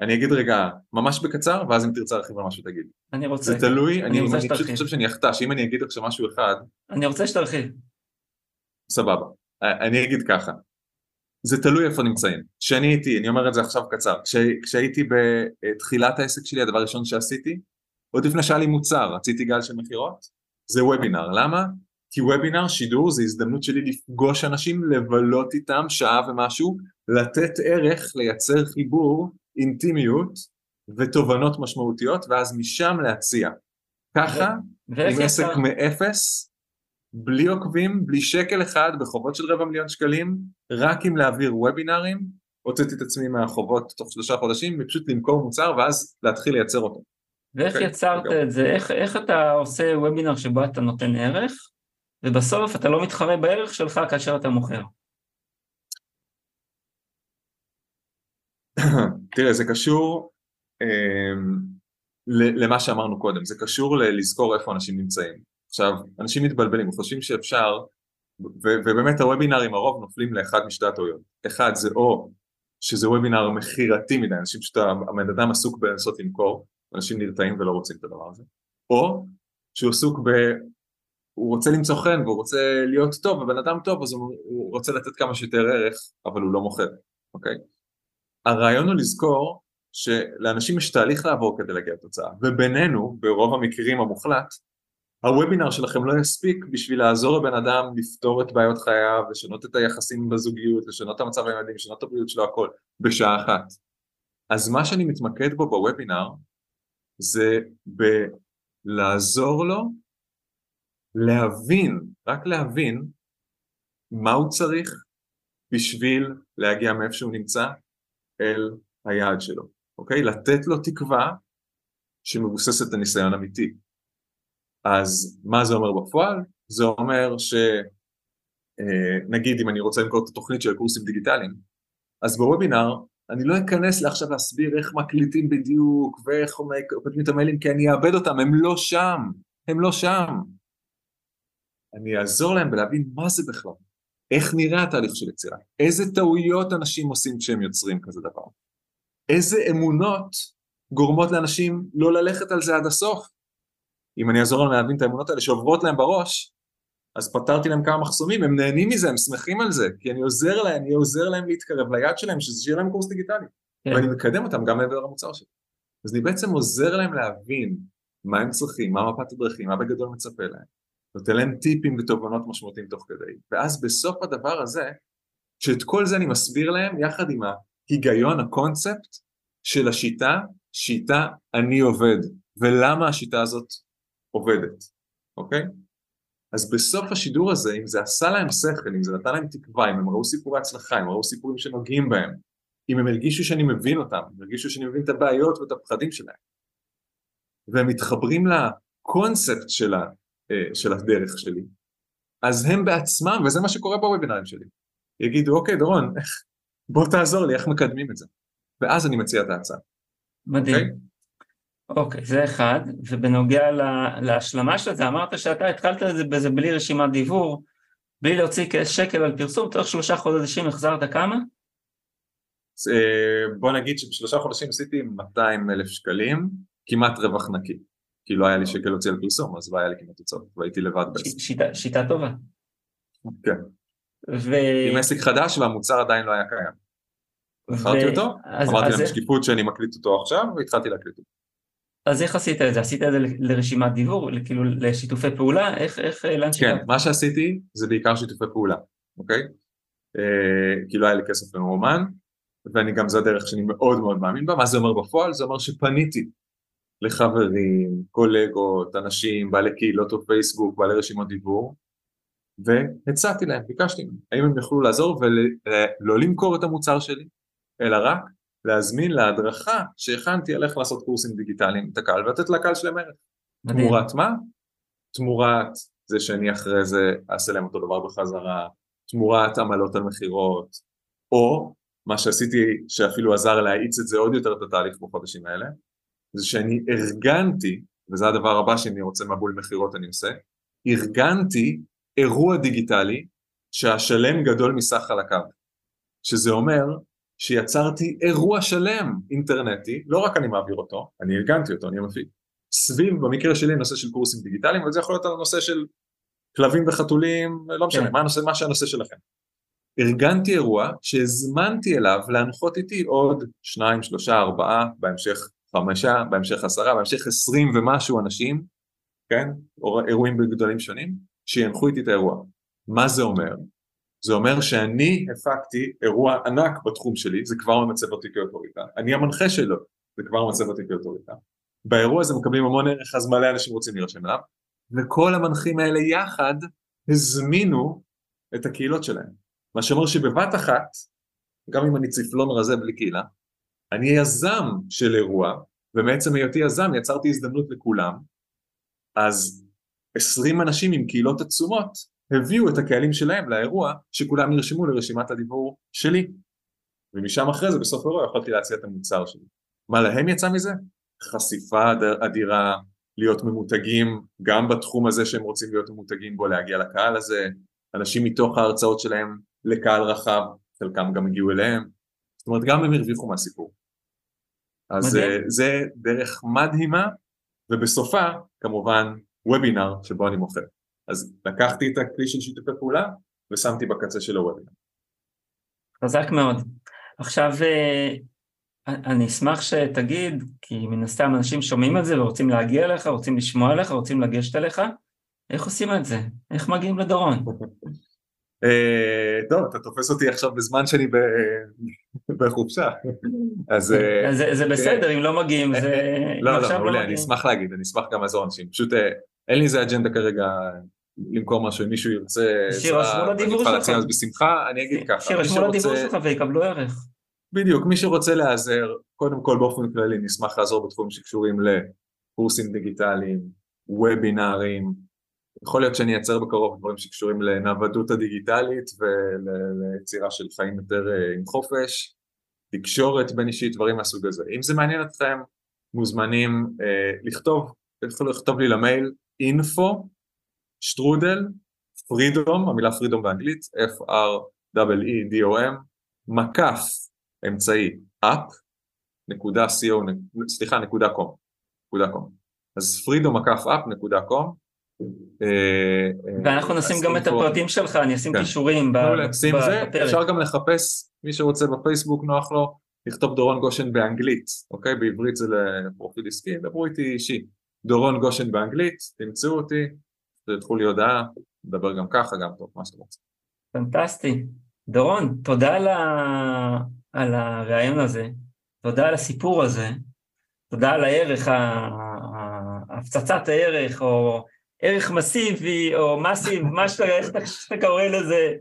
אני אגיד רגע ממש בקצר ואז אם תרצה להרחיב על משהו תגיד. אני רוצה. זה תלוי, אני, אני, אני פשוט חושב שאני אחטא, שאם אני אגיד עכשיו משהו אחד... אני רוצה שתרחיב. סבבה, אני אגיד ככה, זה תלוי איפה נמצאים. כשאני הייתי, אני אומר את זה עכשיו קצר, כש, כשהייתי בתחילת העסק שלי, הדבר הראשון שעשיתי, עוד לפני שהיה לי מוצר, רציתי גל של מכירות, זה וובינר, למה? כי וובינר, שידור, זה הזדמנות שלי לפגוש אנשים, לבלות איתם שעה ומשהו, לתת ערך, לייצר חיבור, אינטימיות ותובנות משמעותיות, ואז משם להציע. ככה, עם עסק מאפס, בלי עוקבים, בלי שקל אחד, בחובות של רבע מיליון שקלים, רק עם להעביר וובינארים, הוצאתי את עצמי מהחובות תוך שלושה חודשים, ופשוט למכור מוצר ואז להתחיל לייצר אותו. ואיך okay, אוקיי, יצרת okay. את זה? איך, איך אתה עושה וובינר שבו אתה נותן ערך, ובסוף אתה לא מתחרה בערך שלך כאשר אתה מוכר. תראה, זה קשור אה, למה שאמרנו קודם, זה קשור לזכור איפה אנשים נמצאים. עכשיו, אנשים מתבלבלים, חושבים שאפשר, ובאמת הוובינרים הרוב נופלים לאחד משתי הטעויות. אחד זה או שזה וובינר מכירתי מדי, אנשים פשוט, הבן אדם עסוק בלנסות למכור, אנשים נרתעים ולא רוצים את הדבר הזה, או שהוא עסוק ב... הוא רוצה למצוא חן והוא רוצה להיות טוב, ובן אדם טוב אז הוא, הוא רוצה לתת כמה שיותר ערך, אבל הוא לא מוכר, אוקיי? הרעיון הוא לזכור שלאנשים יש תהליך לעבור כדי להגיע לתוצאה, ובינינו, ברוב המקרים המוחלט, הוובינר שלכם לא יספיק בשביל לעזור לבן אדם לפתור את בעיות חייו, לשנות את היחסים בזוגיות, לשנות את המצב הילדים, לשנות את הבריאות שלו, הכל, בשעה אחת. אז מה שאני מתמקד בו בוובינר, זה בלעזור לו להבין, רק להבין, מה הוא צריך בשביל להגיע מאיפה שהוא נמצא אל היעד שלו, אוקיי? לתת לו תקווה שמבוססת על ניסיון אמיתי. אז מה זה אומר בפועל? זה אומר שנגיד אה, אם אני רוצה למכור את התוכנית של קורסים דיגיטליים, אז בוובינר אני לא אכנס לעכשיו להסביר איך מקליטים בדיוק ואיך כותבים את המיילים כי אני אאבד אותם, הם לא שם, הם לא שם. אני אעזור להם בלהבין מה זה בכלל, איך נראה התהליך של יצירה, איזה טעויות אנשים עושים כשהם יוצרים כזה דבר, איזה אמונות גורמות לאנשים לא ללכת על זה עד הסוף. אם אני אעזור להם להבין את האמונות האלה שעוברות להם בראש, אז פתרתי להם כמה מחסומים, הם נהנים מזה, הם שמחים על זה, כי אני עוזר להם, אני עוזר להם להתקרב ליד שלהם, שזה שיהיה להם קורס דיגיטלי. כן. ואני מקדם אותם גם מעבר למוצר שלי. אז אני בעצם עוזר להם להבין מה הם צריכים, מה מפת הדרכים, מה בגדול מצפה להם. נותן להם טיפים ותובנות משמעותיים תוך כדי. ואז בסוף הדבר הזה, שאת כל זה אני מסביר להם יחד עם ההיגיון, הקונספט של השיטה, שיטה אני עובד, ולמה השיטה הזאת עובדת, אוקיי? אז בסוף השידור הזה, אם זה עשה להם שכל, אם זה נתן להם תקווה, אם הם ראו סיפורי הצלחה, אם הם ראו סיפורים שנוגעים בהם, אם הם הרגישו שאני מבין אותם, אם הרגישו שאני מבין את הבעיות ואת הפחדים שלהם, והם מתחברים לקונספט של, של הדרך שלי, אז הם בעצמם, וזה מה שקורה בוובינרים שלי, יגידו, אוקיי, דורון, בוא תעזור לי, איך מקדמים את זה? ואז אני מציע את ההצעה. מדהים. אוקיי? אוקיי, זה אחד, ובנוגע לה, להשלמה של זה, אמרת שאתה התחלת בזה בלי רשימת דיבור, בלי להוציא שקל על פרסום, תוך שלושה חודשים החזרת כמה? אה, בוא נגיד שבשלושה חודשים עשיתי 200 אלף שקלים, כמעט רווח נקי. כי לא היה לי שקל להוציא על פרסום, אז לא היה לי כמעט תוצאות, והייתי לבד בעסק. שיטה, שיטה טובה. כן. ו... עם עסק חדש והמוצר עדיין לא היה קיים. מכרתי ו... אותו, אז, אמרתי אז... להם שקיפות שאני מקליט אותו עכשיו, והתחלתי להקליט אותו. אז איך עשית את זה? עשית את זה לרשימת דיבור, כאילו לשיתופי פעולה? איך, איך, לאן כן, מה שעשיתי זה בעיקר שיתופי פעולה, אוקיי? אה, כי לא היה לי כסף למרומן, ואני גם, זו הדרך שאני מאוד מאוד מאמין בה, מה זה אומר בפועל? זה אומר שפניתי לחברים, קולגות, אנשים, בעלי קהילות או פייסבוק, בעלי רשימות דיבור, והצעתי להם, ביקשתי מהם, האם הם יוכלו לעזור ולא למכור את המוצר שלי, אלא רק להזמין להדרכה שהכנתי על איך לעשות קורסים דיגיטליים את הקהל ולתת לקהל שלהם ערך. תמורת מה? תמורת זה שאני אחרי זה אעשה להם אותו דבר בחזרה, תמורת עמלות על מכירות, או מה שעשיתי שאפילו עזר להאיץ את זה עוד יותר את התהליך בחודשים האלה, זה שאני ארגנתי, וזה הדבר הבא שאני רוצה מבול מכירות אני עושה, ארגנתי אירוע דיגיטלי שהשלם גדול מסך חלקיו, שזה אומר שיצרתי אירוע שלם אינטרנטי, לא רק אני מעביר אותו, אני ארגנתי אותו, אני המפיק, סביב, במקרה שלי, נושא של קורסים דיגיטליים, וזה יכול להיות על הנושא של כלבים וחתולים, לא משנה, כן. מה, הנושא, מה שהנושא שלכם. ארגנתי אירוע שהזמנתי אליו להנחות איתי עוד שניים, שלושה, ארבעה, בהמשך חמישה, בהמשך עשרה, בהמשך עשרים ומשהו אנשים, כן, אירועים בגדולים שונים, שינחו איתי את האירוע. מה זה אומר? זה אומר שאני הפקתי אירוע ענק בתחום שלי, זה כבר ממצב אותי כאוטוריטה. אני המנחה שלו, זה כבר ממצב אותי כאוטוריטה. באירוע הזה מקבלים המון ערך, אז מלא אנשים רוצים להירשם אליו, וכל המנחים האלה יחד הזמינו את הקהילות שלהם. מה שאומר שבבת אחת, גם אם אני צפלון רזה בלי קהילה, אני יזם של אירוע, ומעצם היותי יזם יצרתי הזדמנות לכולם, אז עשרים אנשים עם קהילות עצומות הביאו את הקהלים שלהם לאירוע שכולם נרשמו לרשימת הדיבור שלי. ומשם אחרי זה בסוף האירוע יכולתי להציע את המוצר שלי. מה להם יצא מזה? חשיפה אדירה, להיות ממותגים גם בתחום הזה שהם רוצים להיות ממותגים בו, להגיע לקהל הזה, אנשים מתוך ההרצאות שלהם לקהל רחב, חלקם גם הגיעו אליהם, זאת אומרת גם הם הרוויחו מהסיפור. אז מדהים. אה, זה דרך מדהימה, ובסופה כמובן וובינר שבו אני מוכר. אז לקחתי את הכלי של שיתופי פעולה ושמתי בקצה של הוובינר. חזק מאוד. עכשיו אה, אני אשמח שתגיד, כי מן הסתם אנשים שומעים את זה ורוצים להגיע אליך, רוצים לשמוע עליך, רוצים לגשת אליך, איך עושים את זה? איך מגיעים לדורון? אה, טוב, אתה תופס אותי עכשיו בזמן שאני בחופשה. אז... אה, זה בסדר, אם לא מגיעים, זה... לא, לא, מעולה, אני אשמח להגיד, אני אשמח גם לעזור אנשים. פשוט אין לי איזה אג'נדה כרגע למכור משהו, אם מישהו ירצה שירשמו לדיבור שלך. אז בשמחה, אני אגיד ככה. שירשמו לדיבור שלך ויקבלו ערך. בדיוק, מי שרוצה להיעזר, קודם כל באופן כללי נשמח לעזור בתחומים שקשורים לקורסים דיגיטליים, וובינארים, יכול להיות שאני אייצר בקרוב דברים שקשורים לנוודות הדיגיטלית וליצירה של חיים יותר אה, עם חופש, תקשורת בין אישית, דברים מהסוג הזה. אם זה מעניין אתכם, מוזמנים אה, לכתוב, יכולו לכתוב לי למייל info שטרודל פרידום, המילה פרידום באנגלית, F-R-E-E-D-O-M, מקף אמצעי אפ, נקודה co, סליחה, נקודה קום, נקודה קום. אז פרידו מקף אפ נקודה קום. ואנחנו נשים גם את הפרטים שלך, אני אשים כן. קישורים בפרק. אפשר גם לחפש, מי שרוצה בפייסבוק נוח לו, לכתוב דורון גושן באנגלית, אוקיי? בעברית זה לפרופיל עסקי, דברו איתי אישי. דורון גושן באנגלית, תמצאו אותי, תלכו לי הודעה, נדבר גם ככה, גם טוב, מה שאתם רוצים. פנטסטי. דורון, תודה על, ה... על הרעיון הזה, תודה על הסיפור הזה, תודה על הערך, הפצצת הערך, או ערך מסיבי, או מסיב, מה שאתה, איך שאתה קורא לזה.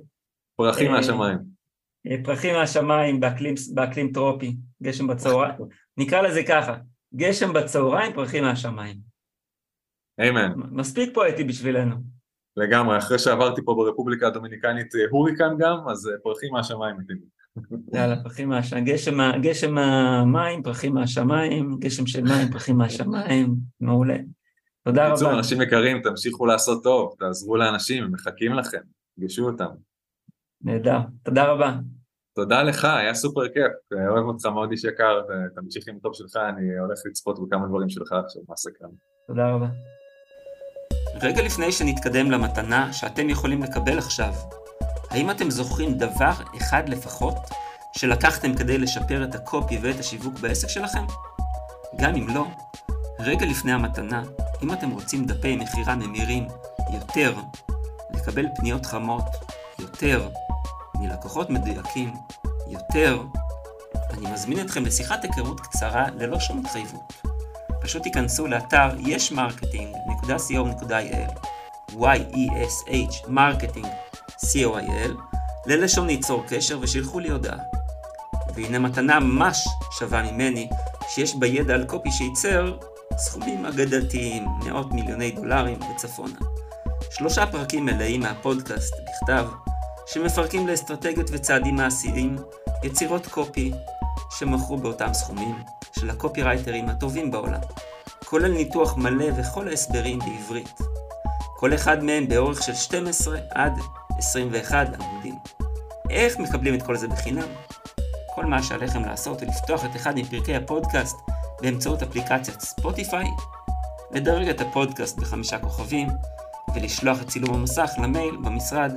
פרחים מהשמיים. אה, פרחים מהשמיים באקלים, באקלים טרופי, גשם בצהריים, נקרא לזה ככה, גשם בצהריים, פרחים מהשמיים. אמן. מספיק פואטי בשבילנו. לגמרי, אחרי שעברתי פה ברפובליקה הדומיניקנית אה, הוריקן גם, אז אה, פרחים מהשמיים מתאים. יאללה, פרחים מהשמיים, גשם, גשם המים, פרחים מהשמיים, גשם של מים, פרחים מהשמיים, מעולה. תודה רבה. בקיצור, אנשים יקרים, תמשיכו לעשות טוב, תעזרו לאנשים, הם מחכים לכם, פגשו אותם. נהדר, תודה רבה. תודה לך, היה סופר כיף, אוהב אותך מאוד איש יקר, תמשיך עם טוב שלך, אני הולך לצפות בכמה דברים שלך עכשיו, מה סקרן. תודה רבה. רגע לפני שנתקדם למתנה שאתם יכולים לקבל עכשיו, האם אתם זוכרים דבר אחד לפחות שלקחתם כדי לשפר את הקופי ואת השיווק בעסק שלכם? גם אם לא, רגע לפני המתנה, אם אתם רוצים דפי מכירה ממירים יותר, לקבל פניות חמות יותר, מלקוחות מדויקים יותר, אני מזמין אתכם לשיחת היכרות קצרה ללא שום התחייבות. פשוט תיכנסו לאתר yeshmarketing.co.il y-e-s-h marketing co.il ללשונית צור קשר ושילחו לי הודעה. והנה מתנה ממש שווה ממני, שיש בה ידע על קופי שייצר סכומים אגדתיים, מאות מיליוני דולרים וצפונה. שלושה פרקים מלאים מהפודקאסט בכתב, שמפרקים לאסטרטגיות וצעדים מעשיים יצירות קופי שמכרו באותם סכומים של הקופירייטרים הטובים בעולם, כולל ניתוח מלא וכל ההסברים בעברית. כל אחד מהם באורך של 12 עד 21 עמודים. איך מקבלים את כל זה בחינם? כל מה שעליכם לעשות הוא לפתוח את אחד מפרקי הפודקאסט באמצעות אפליקציית ספוטיפיי, לדרג את הפודקאסט בחמישה כוכבים, ולשלוח את צילום המסך למייל במשרד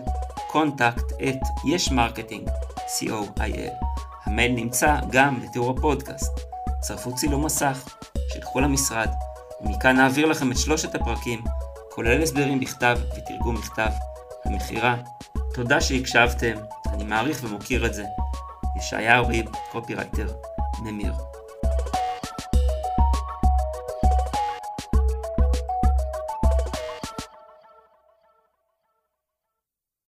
contact at yesmarketing, co.il. המייל נמצא גם בתיאור הפודקאסט. צרפו צילום מסך, שילכו למשרד, ומכאן נעביר לכם את שלושת הפרקים, כולל הסברים בכתב ותרגום מכתב, המכירה. תודה שהקשבתם, אני מעריך ומוקיר את זה. ישעיהו ריב, קופירייטר, ממיר.